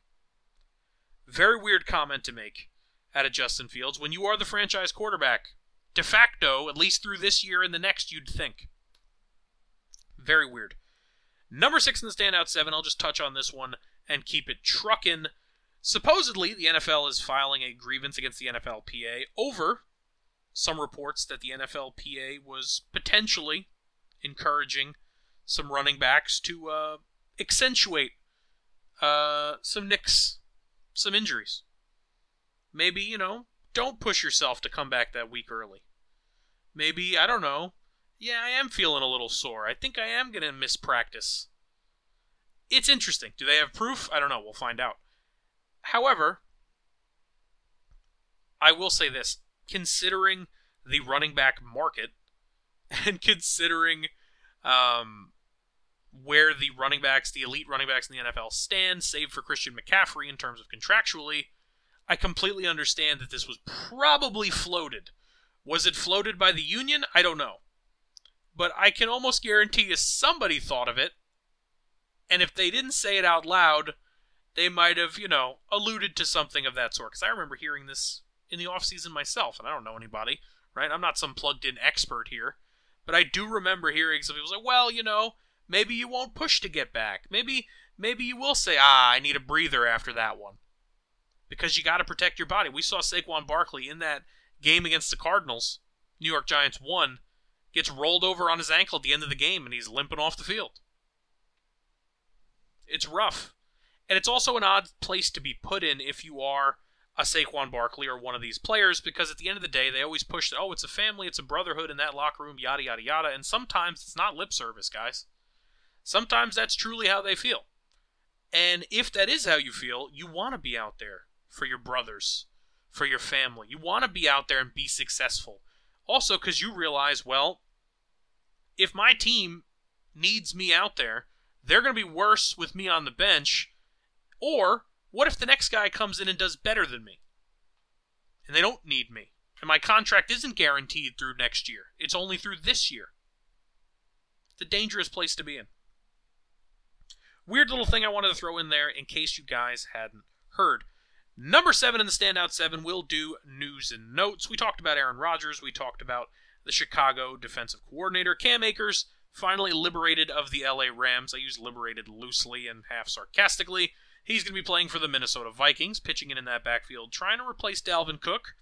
S1: Very weird comment to make out of Justin Fields when you are the franchise quarterback. De facto, at least through this year and the next, you'd think. Very weird. Number six in the standout seven, I'll just touch on this one and keep it trucking. Supposedly, the NFL is filing a grievance against the NFLPA over some reports that the NFLPA was potentially encouraging some running backs to uh, accentuate uh, some nicks, some injuries. Maybe, you know, don't push yourself to come back that week early. Maybe, I don't know. Yeah, I am feeling a little sore. I think I am going to miss practice. It's interesting. Do they have proof? I don't know. We'll find out. However, I will say this considering the running back market [laughs] and considering um, where the running backs, the elite running backs in the NFL stand, save for Christian McCaffrey in terms of contractually, I completely understand that this was probably floated. Was it floated by the union? I don't know. But I can almost guarantee you somebody thought of it. And if they didn't say it out loud, they might have, you know, alluded to something of that sort. Because I remember hearing this in the offseason myself, and I don't know anybody, right? I'm not some plugged in expert here. But I do remember hearing some people say, well, you know, maybe you won't push to get back. Maybe maybe you will say, ah, I need a breather after that one because you got to protect your body. We saw Saquon Barkley in that game against the Cardinals. New York Giants won. Gets rolled over on his ankle at the end of the game, and he's limping off the field. It's rough. And it's also an odd place to be put in if you are a Saquon Barkley or one of these players, because at the end of the day, they always push, that, oh, it's a family, it's a brotherhood in that locker room, yada, yada, yada. And sometimes it's not lip service, guys. Sometimes that's truly how they feel. And if that is how you feel, you want to be out there for your brothers, for your family. You want to be out there and be successful. Also, because you realize, well, if my team needs me out there, they're going to be worse with me on the bench. Or what if the next guy comes in and does better than me? And they don't need me. And my contract isn't guaranteed through next year, it's only through this year. It's a dangerous place to be in. Weird little thing I wanted to throw in there in case you guys hadn't heard. Number seven in the standout seven will do news and notes. We talked about Aaron Rodgers. We talked about the Chicago defensive coordinator. Cam Akers finally liberated of the LA Rams. I use liberated loosely and half sarcastically. He's going to be playing for the Minnesota Vikings, pitching in in that backfield, trying to replace Dalvin Cook,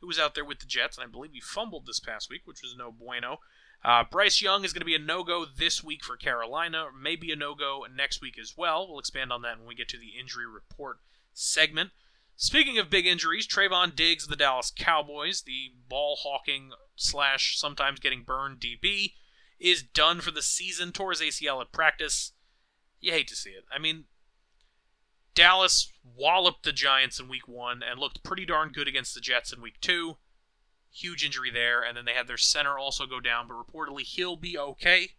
S1: who was out there with the Jets, and I believe he fumbled this past week, which was no bueno. Uh, Bryce Young is going to be a no go this week for Carolina, maybe a no go next week as well. We'll expand on that when we get to the injury report segment. Speaking of big injuries, Trevon Diggs of the Dallas Cowboys, the ball hawking slash sometimes getting burned DB, is done for the season. Tore his ACL at practice. You hate to see it. I mean, Dallas walloped the Giants in week one and looked pretty darn good against the Jets in week two. Huge injury there, and then they had their center also go down, but reportedly he'll be okay.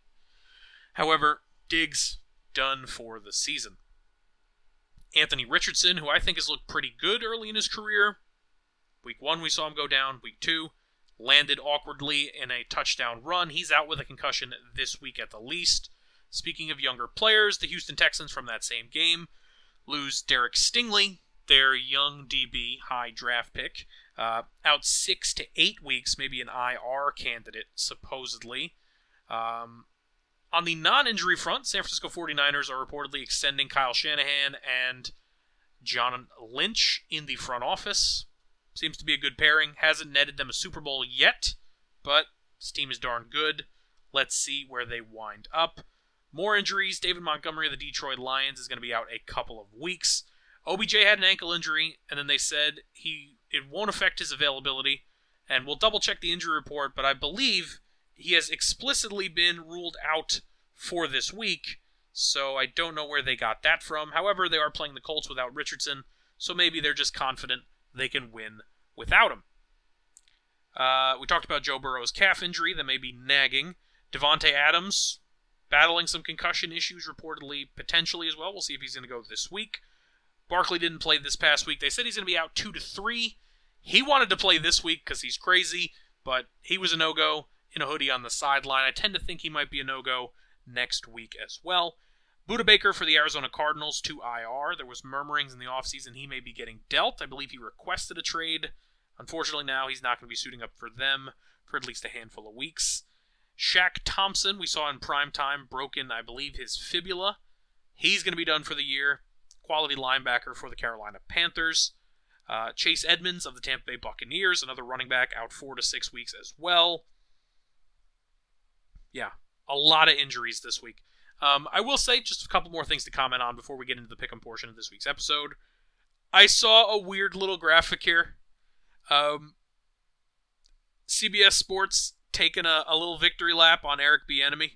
S1: However, Diggs done for the season. Anthony Richardson, who I think has looked pretty good early in his career. Week one, we saw him go down. Week two, landed awkwardly in a touchdown run. He's out with a concussion this week at the least. Speaking of younger players, the Houston Texans from that same game lose Derek Stingley, their young DB high draft pick, uh, out six to eight weeks, maybe an IR candidate, supposedly. Um, on the non injury front, San Francisco 49ers are reportedly extending Kyle Shanahan and John Lynch in the front office. Seems to be a good pairing. Hasn't netted them a Super Bowl yet, but this team is darn good. Let's see where they wind up. More injuries. David Montgomery of the Detroit Lions is going to be out a couple of weeks. OBJ had an ankle injury, and then they said he it won't affect his availability. And we'll double check the injury report, but I believe he has explicitly been ruled out for this week. So I don't know where they got that from. However, they are playing the Colts without Richardson, so maybe they're just confident they can win without him. Uh, we talked about Joe Burrow's calf injury that may be nagging. Davante Adams battling some concussion issues, reportedly, potentially as well. We'll see if he's going to go this week. Barkley didn't play this past week. They said he's going to be out two to three. He wanted to play this week because he's crazy, but he was a no go in a hoodie on the sideline. I tend to think he might be a no go next week as well. Budda Baker for the Arizona Cardinals to IR. There was murmurings in the offseason he may be getting dealt. I believe he requested a trade. Unfortunately, now he's not going to be suiting up for them for at least a handful of weeks. Shaq Thompson, we saw in prime time, broken, I believe, his fibula. He's going to be done for the year. Quality linebacker for the Carolina Panthers. Uh, Chase Edmonds of the Tampa Bay Buccaneers, another running back, out four to six weeks as well. Yeah, a lot of injuries this week. Um, I will say just a couple more things to comment on before we get into the pick'em portion of this week's episode. I saw a weird little graphic here. Um, CBS Sports taking a, a, little victory lap on Eric Bieniemy.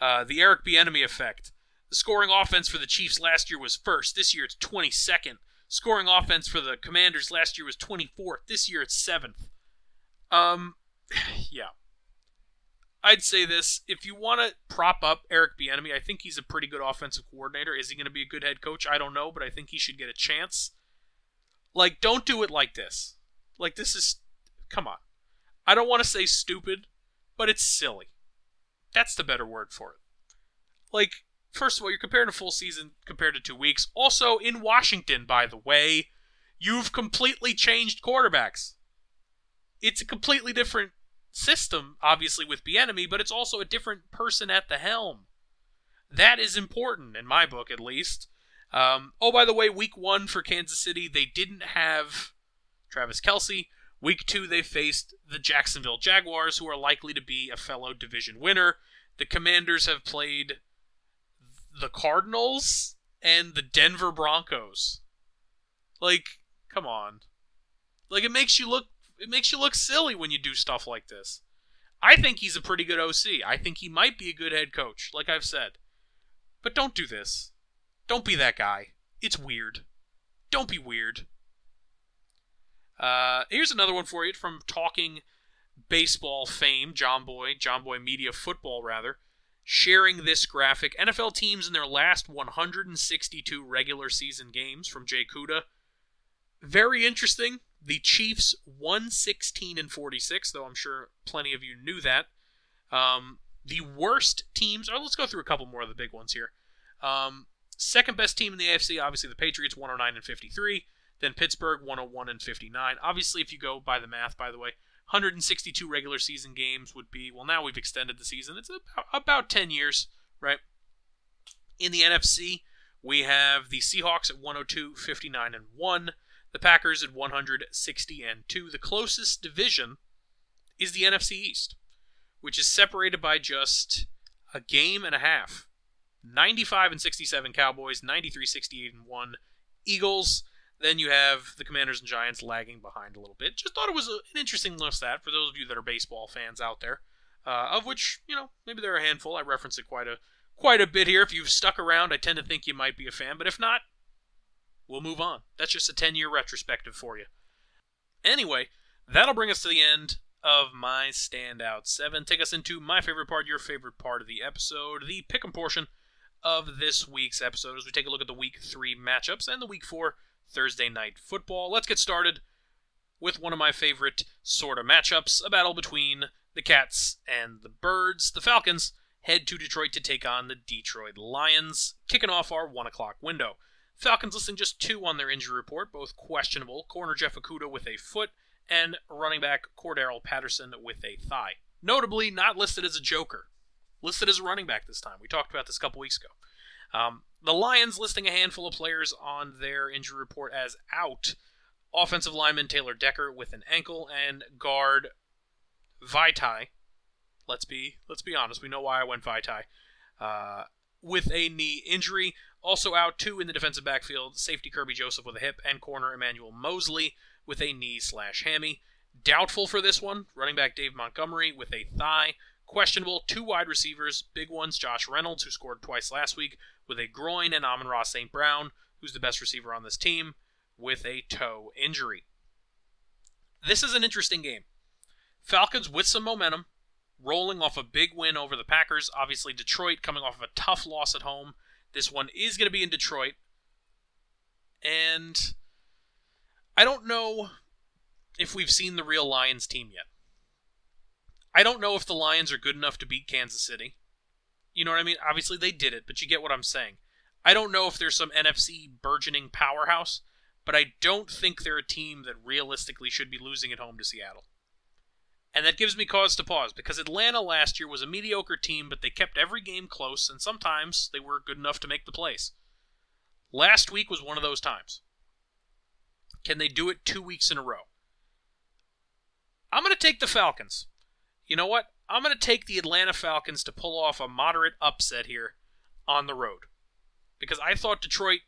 S1: Uh, the Eric Bieniemy effect. The scoring offense for the Chiefs last year was first. This year it's 22nd. Scoring offense for the Commanders last year was 24th. This year it's seventh. Um, [sighs] yeah. I'd say this: if you want to prop up Eric Bieniemy, I think he's a pretty good offensive coordinator. Is he going to be a good head coach? I don't know, but I think he should get a chance. Like, don't do it like this. Like, this is, come on. I don't want to say stupid, but it's silly. That's the better word for it. Like, first of all, you're comparing a full season compared to two weeks. Also, in Washington, by the way, you've completely changed quarterbacks. It's a completely different system, obviously, with Bieniemy, but it's also a different person at the helm. That is important, in my book at least. Um, oh, by the way, week one for Kansas City, they didn't have Travis Kelce. Week two, they faced the Jacksonville Jaguars, who are likely to be a fellow division winner. The Commanders have played the Cardinals and the Denver Broncos. Like, come on. Like, it makes you look it makes you look silly when you do stuff like this. I think he's a pretty good OC. I think he might be a good head coach, like I've said. But don't do this. Don't be that guy. It's weird. Don't be weird. Uh, here's another one for you from Talking Baseball fame, Jomboy, John Boy Media Football, rather, sharing this graphic. NFL teams in their last 162 regular season games from Jay Kuda. Very interesting. The Chiefs 116 and 46, though I'm sure plenty of you knew that. Um, the worst teams, or let's go through a couple more of the big ones here. Um, second best team in the AFC, obviously the Patriots 109 and 53. Then Pittsburgh 101 and 59. Obviously, if you go by the math, by the way, 162 regular season games would be well. Now we've extended the season. It's about, about 10 years, right? In the NFC, we have the Seahawks at 102, 59 and one. The Packers at 160 and two. The closest division is the NFC East, which is separated by just a game and a half. 95 and 67 Cowboys, 93 68 and 1 Eagles, then you have the Commanders and Giants lagging behind a little bit. Just thought it was a, an interesting little stat for those of you that are baseball fans out there, uh, of which you know maybe there are a handful. I reference it quite a quite a bit here. If you've stuck around, I tend to think you might be a fan, but if not, we'll move on. That's just a 10 year retrospective for you. Anyway, that'll bring us to the end of my standout seven. Take us into my favorite part, your favorite part of the episode, the pick 'em portion of this week's episode as we take a look at the week three matchups and the week four Thursday night football. Let's get started with one of my favorite sort of matchups a battle between the Cats and the Birds. The Falcons head to Detroit to take on the Detroit Lions, kicking off our 1 o'clock window. Falcons listing just two on their injury report, both questionable. Corner Jeff Okudah with a foot, and running back Cordarrelle Patterson with a thigh. Notably, not listed as a joker, listed as a running back this time. We talked about this a couple weeks ago. Um, the Lions listing a handful of players on their injury report as out. Offensive lineman Taylor Decker with an ankle and guard Vaitai. Let's be let's be honest. We know why I went Vaitai. Uh, with a knee injury. Also out two in the defensive backfield, safety Kerby Joseph with a hip, and corner Emmanuel Moseley with a knee slash hammy. Doubtful for this one, running back Dave Montgomery with a thigh. Questionable, two wide receivers, big ones, Josh Reynolds, who scored twice last week, with a groin, and Amon-Ra St. Brown, who's the best receiver on this team, with a toe injury. This is an interesting game. Falcons with some momentum, rolling off a big win over the Packers. Obviously, Detroit coming off of a tough loss at home. This one is going to be in Detroit. And I don't know if we've seen the real Lions team yet. I don't know if the Lions are good enough to beat Kansas City. You know what I mean? Obviously, they did it, but you get what I'm saying. I don't know if there's some NFC burgeoning powerhouse, but I don't think they're a team that realistically should be losing at home to Seattle. And that gives me cause to pause because Atlanta last year was a mediocre team, but they kept every game close, and sometimes they were good enough to make the plays. Last week was one of those times. Can they do it two weeks in a row? I'm going to take the Falcons. You know what? I'm going to take the Atlanta Falcons to pull off a moderate upset here on the road. Because I thought Detroit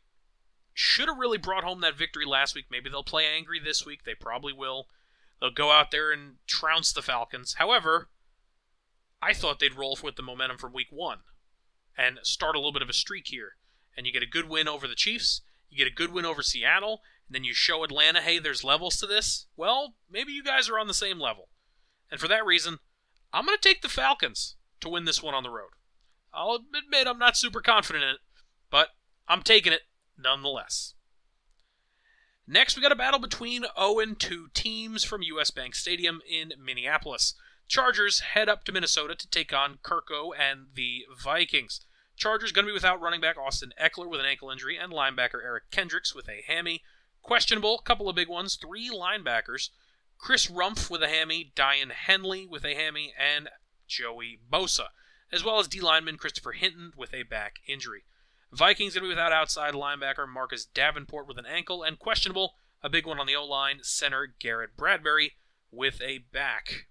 S1: should have really brought home that victory last week. Maybe they'll play angry this week. They probably will. They'll go out there and trounce the Falcons. However, I thought they'd roll with the momentum from week one and start a little bit of a streak here. And you get a good win over the Chiefs, you get a good win over Seattle, and then you show Atlanta, hey, there's levels to this. Well, maybe you guys are on the same level. And for that reason, I'm going to take the Falcons to win this one on the road. I'll admit I'm not super confident in it, but I'm taking it nonetheless. Next, we got a battle between 0 and 2 teams from US Bank Stadium in Minneapolis. Chargers head up to Minnesota to take on Kirko and the Vikings. Chargers going to be without running back Austin Ekeler with an ankle injury and linebacker Eric Kendricks with a hammy. Questionable, couple of big ones, three linebackers. Chris Rumph with a hammy, Daiyan Henley with a hammy, and Joey Bosa, as well as D lineman Christopher Hinton with a back injury. Vikings going to be without outside linebacker Marcus Davenport with an ankle, and questionable, a big one on the O line, center Garrett Bradbury with a back.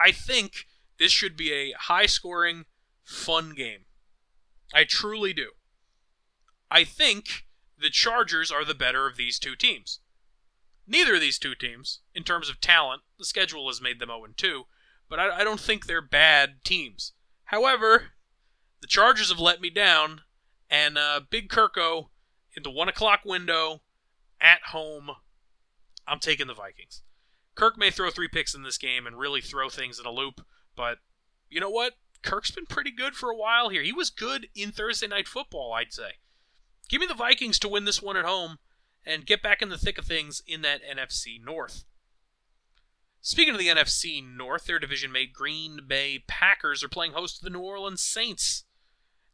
S1: I think this should be a high scoring, fun game. I truly do. I think the Chargers are the better of these two teams. Neither of these two teams, in terms of talent, the schedule has made them 0 2, but I, I don't think they're bad teams. However, the Chargers have let me down, and uh, Big Kirko in the 1 o'clock window at home I'm taking the Vikings. Kirk may throw three picks in this game and really throw things in a loop, but you know what? Kirk's been pretty good for a while here. He was good in Thursday night football, I'd say. Give me the Vikings to win this one at home and get back in the thick of things in that NFC North. Speaking of the NFC North, their division mate Green Bay Packers are playing host to the New Orleans Saints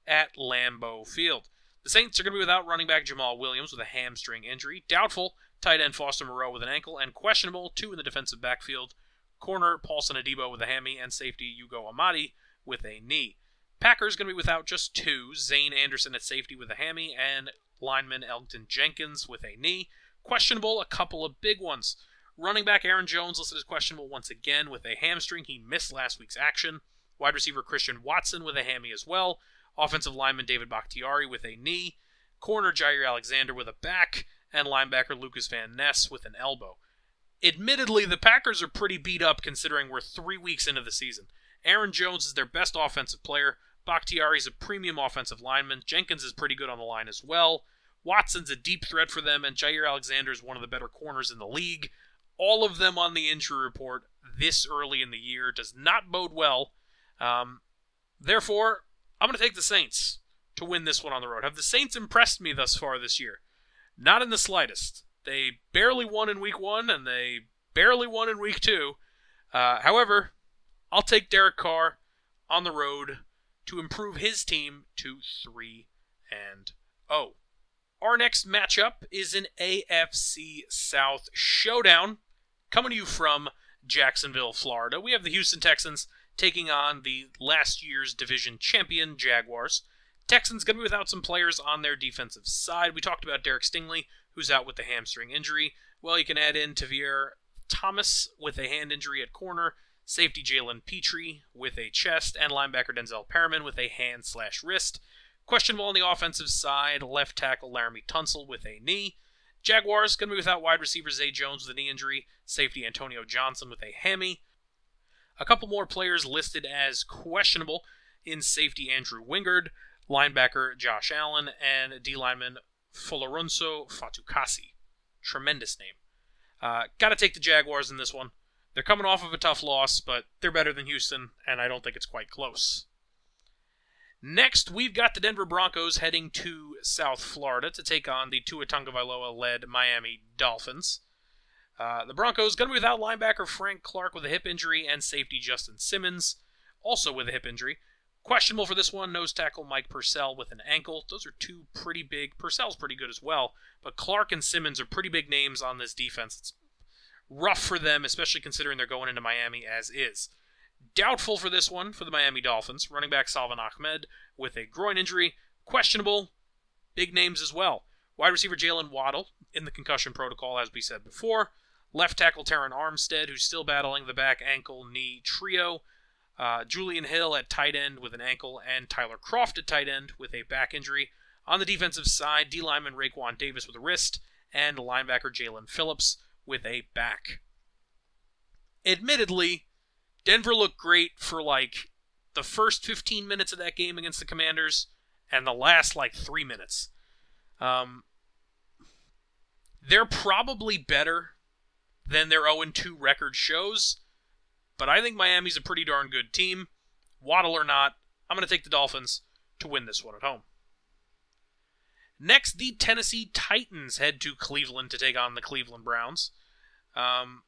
S1: at Lambeau Field. The Saints are going to be without running back Jamaal Williams with a hamstring injury, doubtful tight end Foster Moreau with an ankle, and questionable two in the defensive backfield corner Paulson Adebo with a hammy, and safety Ugo Amadi with a knee. Packers going to be without just two Zayne Anderson at safety with a hammy, and lineman Elgton Jenkins with a knee. Questionable, a couple of big ones. Running back Aaron Jones listed as questionable once again with a hamstring. He missed last week's action. Wide receiver Christian Watson with a hammy as well. Offensive lineman David Bakhtiari with a knee. Corner Jaire Alexander with a back. And linebacker Lucas Van Ness with an elbow. Admittedly, the Packers are pretty beat up considering we're three weeks into the season. Aaron Jones is their best offensive player. Bakhtiari is a premium offensive lineman. Jenkins is pretty good on the line as well. Watson's a deep threat for them, and Jaire Alexander is one of the better corners in the league. All of them on the injury report this early in the year does not bode well. Um, therefore, I'm going to take the Saints to win this one on the road. Have the Saints impressed me thus far this year? Not in the slightest. They barely won in week one, and they barely won in week two. Uh, however, I'll take Derek Carr on the road to improve his team to 3 and 0. Our next matchup is an AFC South showdown coming to you from Jacksonville, Florida. We have the Houston Texans taking on the last year's division champion Jaguars. Texans going to be without some players on their defensive side. We talked about Derek Stingley, who's out with a hamstring injury. Well, you can add in Tavierre Thomas with a hand injury at corner, safety Jalen Pitre with a chest, and linebacker Denzel Perryman with a hand slash wrist. Questionable on the offensive side, left tackle Laremy Tunsil with a knee. Jaguars going to be without wide receiver Zay Jones with a knee injury, safety Antonio Johnson with a hammy. A couple more players listed as questionable in safety Andrew Wingard, linebacker Josh Allen, and D lineman Folorunso Fatukasi. Tremendous name. Uh, Got to take the Jaguars in this one. They're coming off of a tough loss, but they're better than Houston, and I don't think it's quite close. Next, we've got the Denver Broncos heading to South Florida to take on the Tua Tagovailoa led Miami Dolphins. Uh, the Broncos going to be without linebacker Frank Clark with a hip injury and safety Justin Simmons also with a hip injury. Questionable for this one, nose tackle Mike Purcell with an ankle. Those are two pretty big. Purcell's pretty good as well, but Clark and Simmons are pretty big names on this defense. It's rough for them, especially considering they're going into Miami as is. Doubtful for this one for the Miami Dolphins. Running back Salvon Ahmed with a groin injury. Questionable. Big names as well. Wide receiver Jaylen Waddle in the concussion protocol, as we said before. Left tackle Terron Armstead, who's still battling the back ankle knee trio. Uh, Julian Hill at tight end with an ankle, and Tyler Kroft at tight end with a back injury. On the defensive side, D lineman Raekwon Davis with a wrist, and linebacker Jaelan Phillips with a back. Admittedly, Denver looked great for like the first 15 minutes of that game against the Commanders and the last like three minutes. Um, they're probably better than their 0 2 record shows but I think Miami's a pretty darn good team. Waddle or not, I'm going to take the Dolphins to win this one at home. Next, the Tennessee Titans head to Cleveland to take on the Cleveland Browns. Um,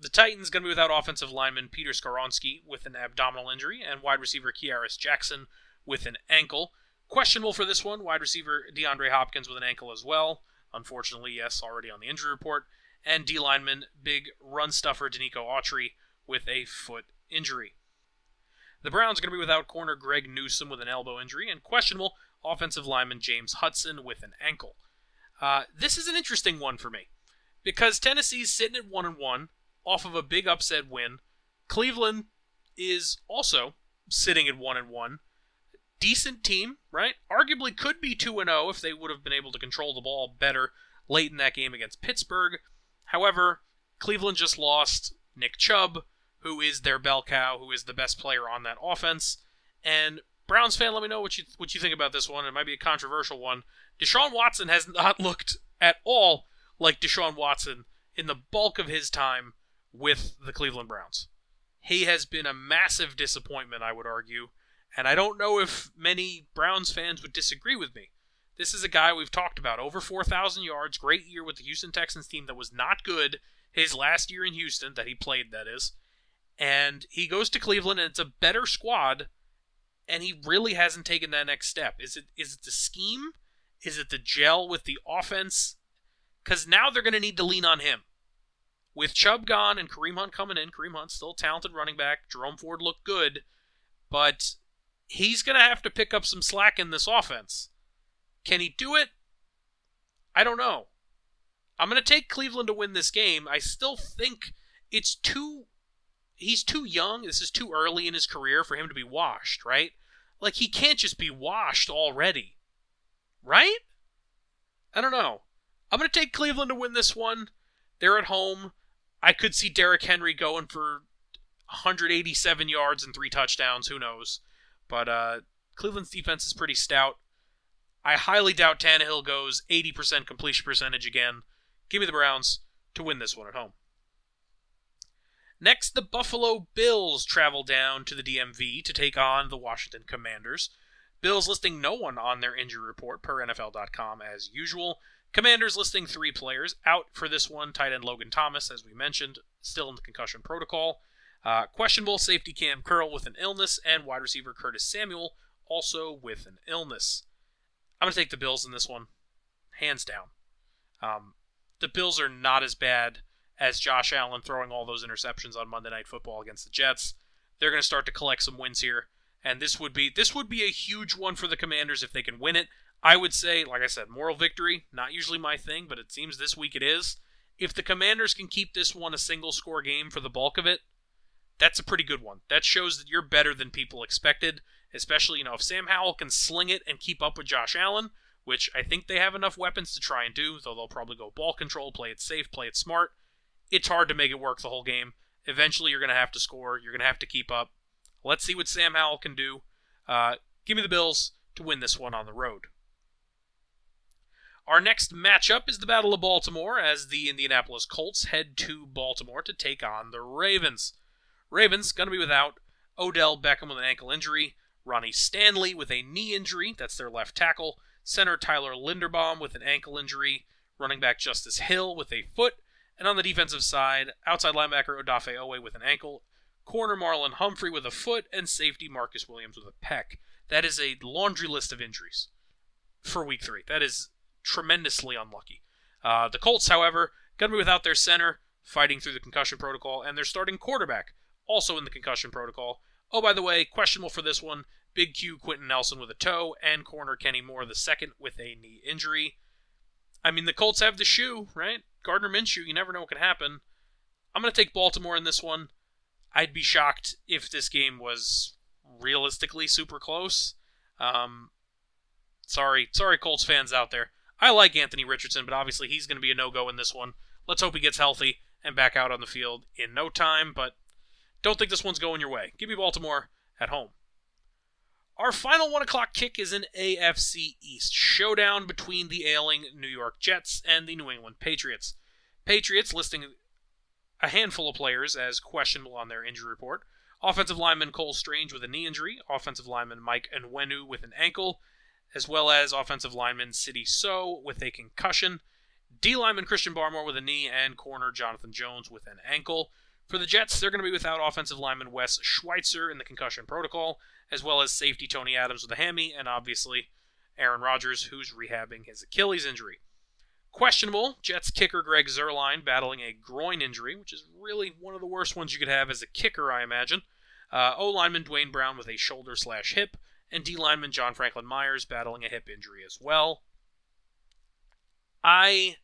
S1: the Titans going to be without offensive lineman Peter Skoronski with an abdominal injury and wide receiver Kearis Jackson with an ankle. Questionable for this one, wide receiver DeAndre Hopkins with an ankle as well. Unfortunately, yes, already on the injury report. And D lineman, big run stuffer Denico Autry with a foot injury. The Browns are going to be without corner Greg Newsome with an elbow injury and questionable offensive lineman James Hudson with an ankle. Uh, this is an interesting one for me because Tennessee's sitting at one and one off of a big upset win. Cleveland is also sitting at one and one. Decent team, right? Arguably could be two and zero oh if they would have been able to control the ball better late in that game against Pittsburgh. However, Cleveland just lost Nick Chubb, who is their bell cow, who is the best player on that offense. And Browns fan, let me know what you what you think about this one. It might be a controversial one. Deshaun Watson has not [laughs] looked at all like Deshaun Watson in the bulk of his time with the Cleveland Browns. He has been a massive disappointment, I would argue, and I don't know if many Browns fans would disagree with me. This is a guy we've talked about over 4,000 yards, great year with the Houston Texans team that was not good his last year in Houston that he played, that is. And he goes to Cleveland, and it's a better squad, and he really hasn't taken that next step. Is it is it the scheme? Is it the gel with the offense? Because now they're going to need to lean on him. With Chubb gone and Kareem Hunt coming in, Kareem Hunt still talented running back. Jerome Ford looked good, but he's going to have to pick up some slack in this offense. Can he do it? I don't know. I'm going to take Cleveland to win this game. I still think it's too. He's too young. This is too early in his career for him to be washed, right? Like, he can't just be washed already. Right? I don't know. I'm going to take Cleveland to win this one. They're at home. I could see Derrick Henry going for 187 yards and three touchdowns. Who knows? But uh, Cleveland's defense is pretty stout. I highly doubt Tannehill goes 80% completion percentage again. Give me the Browns to win this one at home. Next, the Buffalo Bills travel down to the DMV to take on the Washington Commanders. Bills listing no one on their injury report per NFL.com as usual. Commanders listing three players out for this one. Tight end Logan Thomas, as we mentioned, still in the concussion protocol. Uh, questionable safety Kam Curl with an illness, and wide receiver Curtis Samuel also with an illness. I'm going to take the Bills in this one, hands down. Um, the Bills are not as bad as Josh Allen throwing all those interceptions on Monday Night Football against the Jets. They're going to start to collect some wins here, and this would be this would be a huge one for the Commanders if they can win it. I would say, like I said, moral victory, not usually my thing, but it seems this week it is. If the Commanders can keep this one a single score game for the bulk of it, that's a pretty good one. That shows that you're better than people expected, especially, you know, if Sam Howell can sling it and keep up with Josh Allen, which I think they have enough weapons to try and do, though they'll probably go ball control, play it safe, play it smart. It's hard to make it work the whole game. Eventually, you're going to have to score. You're going to have to keep up. Let's see what Sam Howell can do. Uh, give me the Bills to win this one on the road. Our next matchup is the Battle of Baltimore as the Indianapolis Colts head to Baltimore to take on the Ravens. Ravens going to be without Odell Beckham with an ankle injury, Ronnie Stanley with a knee injury, that's their left tackle, center Tyler Linderbaum with an ankle injury, running back Justice Hill with a foot, and on the defensive side, outside linebacker Odafe Oweh with an ankle, corner Marlon Humphrey with a foot, and safety Marcus Williams with a pec. That is a laundry list of injuries for week three. That is tremendously unlucky. Uh, the Colts, however, going to be without their center, fighting through the concussion protocol, and their starting quarterback, also in the concussion protocol. Oh, by the way, questionable for this one Big Q Quenton Nelson with a toe, and corner Kenny Moore the second with a knee injury. I mean, the Colts have the shoe, right? Gardner Minshew, you never know what can happen. I'm going to take Baltimore in this one. I'd be shocked if this game was realistically super close. Um, sorry, sorry, Colts fans out there. I like Anthony Richardson, but obviously he's going to be a no go in this one. Let's hope he gets healthy and back out on the field in no time, but don't think this one's going your way. Give me Baltimore at home. Our final one o'clock kick is an AFC East showdown between the ailing New York Jets and the New England Patriots. Patriots listing a handful of players as questionable on their injury report. Offensive lineman Cole Strange with a knee injury, offensive lineman Mike Onwenu with an ankle, as well as offensive lineman Sidy Sow with a concussion, D lineman Christian Barmore with a knee, and corner Jonathan Jones with an ankle. For the Jets, they're going to be without offensive lineman Wes Schweitzer in the concussion protocol, as well as safety Tony Adams with a hammy, and obviously Aaron Rodgers, who's rehabbing his Achilles injury. Questionable, Jets kicker Greg Zuerlein battling a groin injury, which is really one of the worst ones you could have as a kicker, I imagine. Uh, o lineman Duane Brown with a shoulder slash hip, and D lineman John Franklin Myers battling a hip injury as well. I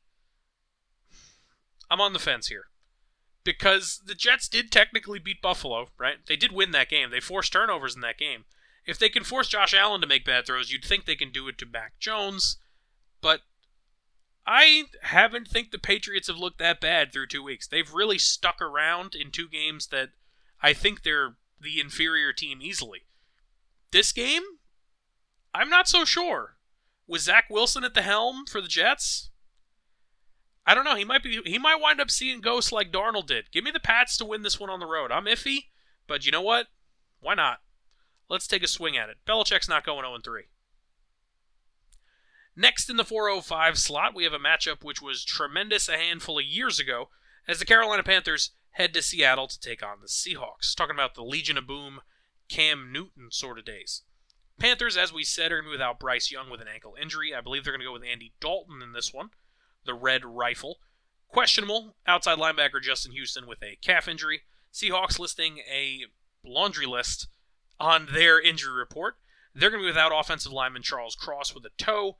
S1: I'm on the fence here because the Jets did technically beat Buffalo, right? They did win that game. They forced turnovers in that game. If they can force Josh Allen to make bad throws, you'd think they can do it to Mac Jones, but I haven't think the Patriots have looked that bad through two weeks. They've really stuck around in two games that I think they're the inferior team easily. This game, I'm not so sure. Was Zach Wilson at the helm for the Jets? I don't know. He might be. He might wind up seeing ghosts like Darnold did. Give me the Pats to win this one on the road. I'm iffy, but you know what? Why not? Let's take a swing at it. Belichick's not going 0 3. Next in the 405 slot, we have a matchup which was tremendous a handful of years ago as the Carolina Panthers head to Seattle to take on the Seahawks. Talking about the Legion of Boom, Cam Newton sort of days. Panthers, as we said, are going to be without Bryce Young with an ankle injury. I believe they're going to go with Andy Dalton in this one, the Red Rifle. Questionable outside linebacker Justin Houston with a calf injury. Seahawks listing a laundry list on their injury report. They're going to be without offensive lineman Charles Cross with a toe,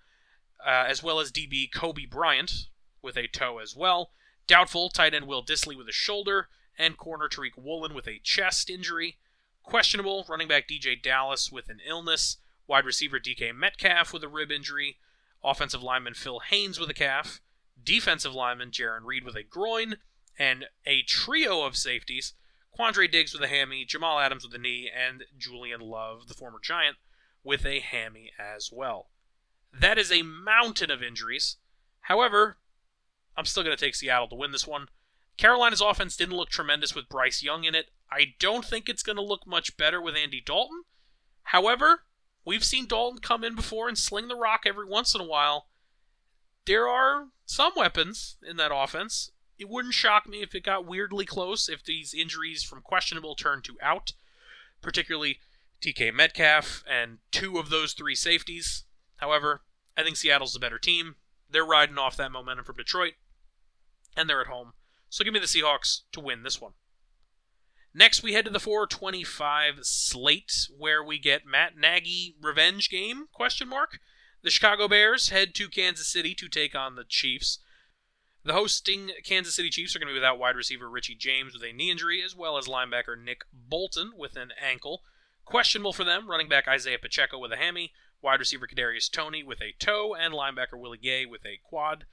S1: uh, as well as DB Coby Bryant with a toe as well. Doubtful tight end Will Dissly with a shoulder, and corner Tariq Woolen with a chest injury. Questionable running back DeeJay Dallas with an illness. Wide receiver DK Metcalf with a rib injury. Offensive lineman Phil Haynes with a calf. Defensive lineman Jarran Reed with a groin. And a trio of safeties Quandre Diggs with a hammy, Jamal Adams with a knee, and Julian Love, the former Giant, with a hammy as well. That is a mountain of injuries. However, I'm still going to take Seattle to win this one. Carolina's offense didn't look tremendous with Bryce Young in it. I don't think it's going to look much better with Andy Dalton. However, we've seen Dalton come in before and sling the rock every once in a while. There are some weapons in that offense. It wouldn't shock me if it got weirdly close if these injuries from questionable turn to out, particularly DK Metcalf and two of those three safeties. However, I think Seattle's the better team. They're riding off that momentum from Detroit, and they're at home. So give me the Seahawks to win this one. Next, we head to the 425 slate, where we get Matt Nagy revenge game? Question mark. The Chicago Bears head to Kansas City to take on the Chiefs. The hosting Kansas City Chiefs are going to be without wide receiver Richie James with a knee injury, as well as linebacker Nick Bolton with an ankle. Questionable for them, running back Isaiah Pacheco with a hammy, wide receiver Kadarius Toney with a toe, and linebacker Willie Gay with a quad.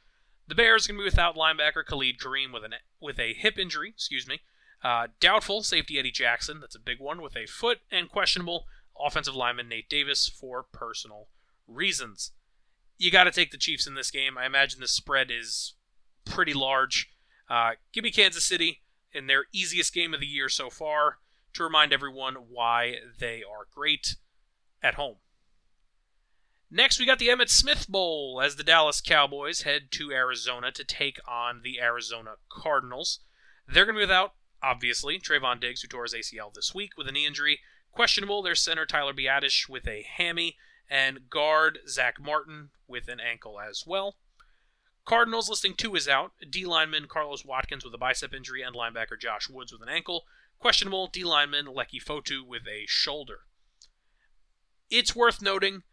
S1: The Bears are going to be without linebacker Khalid Kareem with an with a hip injury. Excuse me. Uh, doubtful safety Eddie Jackson, that's a big one, with a foot, and questionable offensive lineman Nate Davis for personal reasons. You got to take the Chiefs in this game. I imagine the spread is pretty large. Uh, give me Kansas City in their easiest game of the year so far to remind everyone why they are great at home. Next, we got the Emmitt Smith Bowl as the Dallas Cowboys head to Arizona to take on the Arizona Cardinals. They're going to be without, obviously, Trevon Diggs, who tore his ACL this week with a knee injury. Questionable, their center Tyler Biadasz with a hammy, and guard Zack Martin with an ankle as well. Cardinals listing two is out. D lineman Carlos Watkins with a bicep injury and linebacker Josh Woods with an ankle. Questionable D lineman Leki Fotu with a shoulder. It's worth noting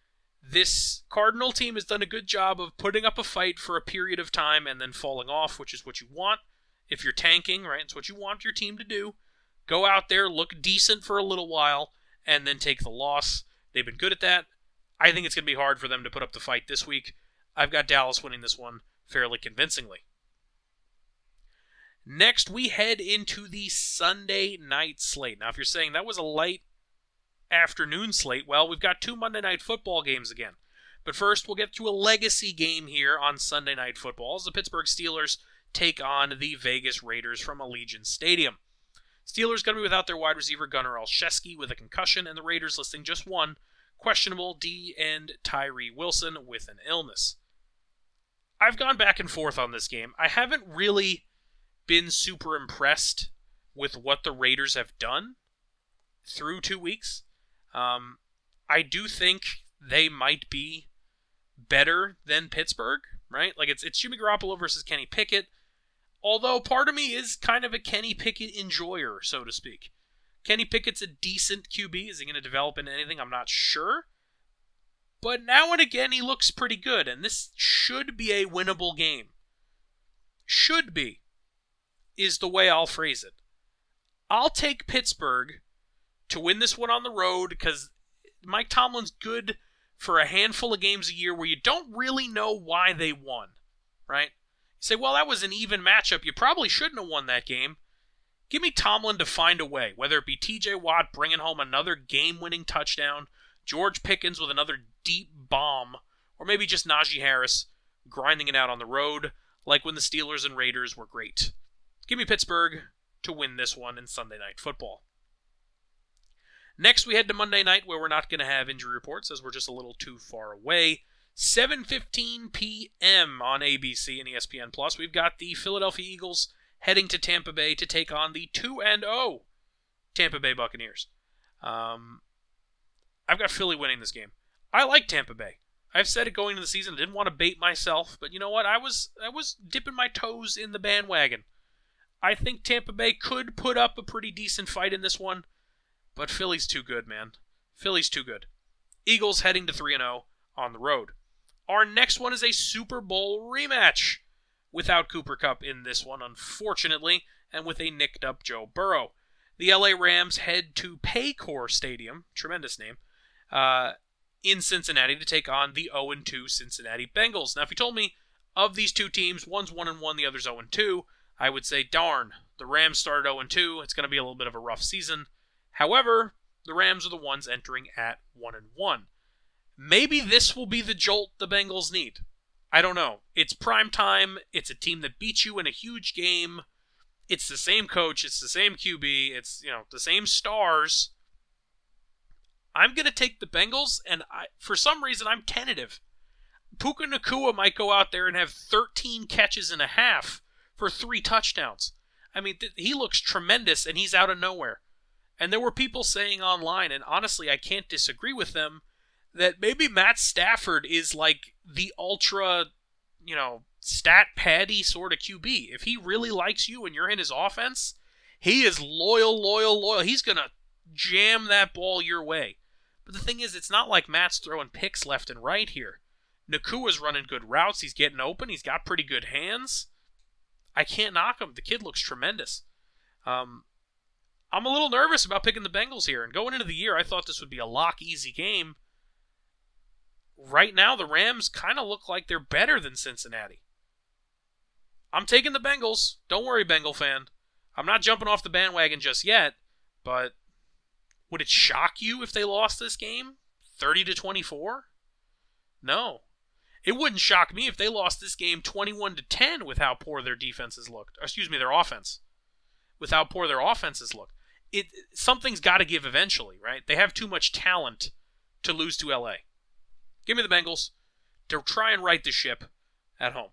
S1: this Cardinal team has done a good job of putting up a fight for a period of time and then falling off, which is what you want if you're tanking, right? It's what you want your team to do. Go out there, look decent for a little while, and then take the loss. They've been good at that. I think it's going to be hard for them to put up the fight this week. I've got Dallas winning this one fairly convincingly. Next, we head into the Sunday night slate. Now, if you're saying that was a light afternoon slate, well, we've got two Monday night football games again. But first, we'll get to a legacy game here on Sunday night football as the Pittsburgh Steelers take on the Vegas Raiders from Allegiant Stadium. Steelers going to be without their wide receiver Gunnar Olszewski with a concussion, and the Raiders listing just one questionable D and Tyree Wilson with an illness. I've gone back and forth on this game. I haven't really been super impressed with what the Raiders have done through two weeks. Um, I do think they might be better than Pittsburgh, right? Like it's it's Jimmy Garoppolo versus Kenny Pickett. Although part of me is kind of a Kenny Pickett enjoyer, so to speak. Kenny Pickett's a decent QB. Is he going to develop into anything? I'm not sure. But now and again, he looks pretty good, and this should be a winnable game. Should be, is the way I'll phrase it. I'll take Pittsburgh to win this one on the road because Mike Tomlin's good for a handful of games a year where you don't really know why they won, right? Say, well, that was an even matchup. You probably shouldn't have won that game. Give me Tomlin to find a way, whether it be TJ Watt bringing home another game winning touchdown, George Pickens with another deep bomb, or maybe just Najee Harris grinding it out on the road. like when the Steelers and Raiders were great. Give me Pittsburgh to win this one in Sunday Night Football. Next, we head to Monday night, where we're not going to have injury reports as we're just a little too far away. 7:15 p.m. on ABC and ESPN Plus. We've got the Philadelphia Eagles heading to Tampa Bay to take on the 2 and 0 Tampa Bay Buccaneers. Um, I've got Philly winning this game. I like Tampa Bay. I've said it going into the season. I didn't want to bait myself, but you know what? I was I was dipping my toes in the bandwagon. I think Tampa Bay could put up a pretty decent fight in this one, but Philly's too good, man. Philly's too good. Eagles heading to 3 0 on the road. Our next one is a Super Bowl rematch without Cooper Kupp in this one, unfortunately, and with a nicked up Joe Burrow. The LA Rams head to Paycor Stadium, tremendous name, uh, in Cincinnati to take on the 0 2 Cincinnati Bengals. Now, if you told me of these two teams, one's 1 1, the other's 0 2, I would say, darn, the Rams started 0 2. It's going to be a little bit of a rough season. However, the Rams are the ones entering at 1 and 1. Maybe this will be the jolt the Bengals need. I don't know. It's prime time. It's a team that beats you in a huge game. It's the same coach. It's the same QB. It's you know the same stars. I'm gonna take the Bengals, and I, for some reason I'm tentative. Puka Nacua might go out there and have 13 catches and a half for three touchdowns. I mean, th- he looks tremendous, and he's out of nowhere. And there were people saying online, and honestly, I can't disagree with them that maybe Matt Stafford is like the ultra, you know, stat paddy sort of QB. If he really likes you and you're in his offense, he is loyal, loyal, loyal. He's going to jam that ball your way. But the thing is, it's not like Matt's throwing picks left and right here. Nacua's running good routes. He's getting open. He's got pretty good hands. I can't knock him. The kid looks tremendous. Um, I'm a little nervous about picking the Bengals here. And going into the year, I thought this would be a lock easy game right now the Rams kind of look like they're better than Cincinnati. I'm taking the Bengals. Don't worry, Bengal fan. I'm not jumping off the bandwagon just yet, but would it shock you if they lost this game 30 to 24? No. It wouldn't shock me if they lost this game 21 to 10 with how poor their defenses looked. Excuse me, their offense. With how poor their offenses look. It something's got to give eventually, right? They have too much talent to lose to LA. Give me the Bengals to try and right the ship at home.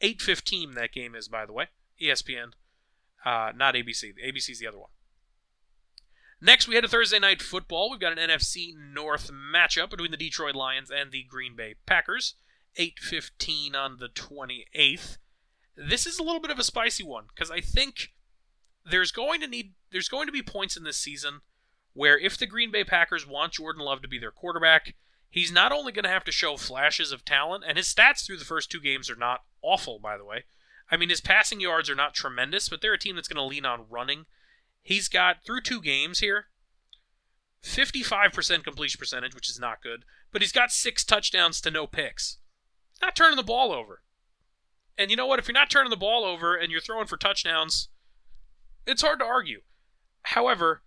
S1: 8:15 that game is, by the way. ESPN, uh, not ABC. ABC's the other one. Next, we head to Thursday night football. We've got an NFC North matchup between the Detroit Lions and the Green Bay Packers. 8:15 on the 28th. This is a little bit of a spicy one because I think there's going to need there's going to be points in this season where if the Green Bay Packers want Jordan Love to be their quarterback, he's not only going to have to show flashes of talent, and his stats through the first two games are not awful, by the way. I mean, his passing yards are not tremendous, but they're a team that's going to lean on running. He's got, through two games here, 55% completion percentage, which is not good, but he's got six touchdowns to no picks. Not turning the ball over. And you know what? If you're not turning the ball over and you're throwing for touchdowns, it's hard to argue. However,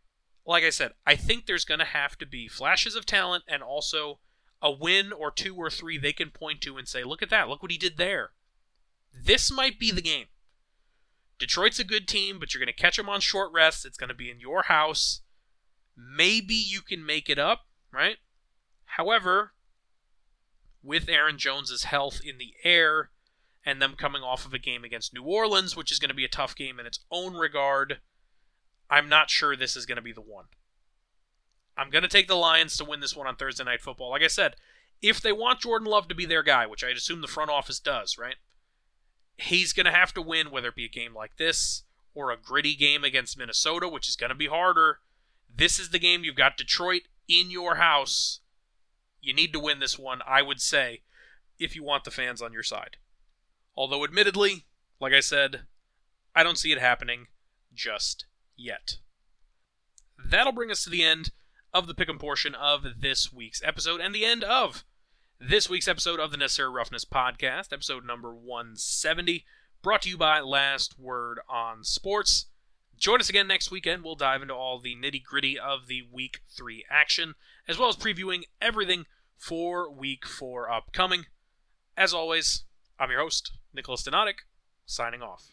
S1: like I said, I think there's going to have to be flashes of talent and also a win or two or three they can point to and say, look at that, look what he did there. This might be the game. Detroit's a good team, but you're going to catch them on short rest. It's going to be in your house. Maybe you can make it up, right? However, with Aaron Jones's health in the air and them coming off of a game against New Orleans, which is going to be a tough game in its own regard, I'm not sure this is going to be the one. I'm going to take the Lions to win this one on Thursday Night Football. Like I said, if they want Jordan Love to be their guy, which I'd assume the front office does, right? He's going to have to win, whether it be a game like this or a gritty game against Minnesota, which is going to be harder. This is the game you've got Detroit in your house. You need to win this one, I would say, if you want the fans on your side. Although, admittedly, like I said, I don't see it happening just yet. That'll bring us to the end of the pick'em portion of this week's episode and the end of this week's episode of the Necessary Roughness podcast, episode number 170, brought to you by Last Word on Sports. Join us again next weekend. We'll dive into all the nitty gritty of the week three action, as well as previewing everything for week four upcoming. As always, I'm your host, Nikolas Donadic. signing off.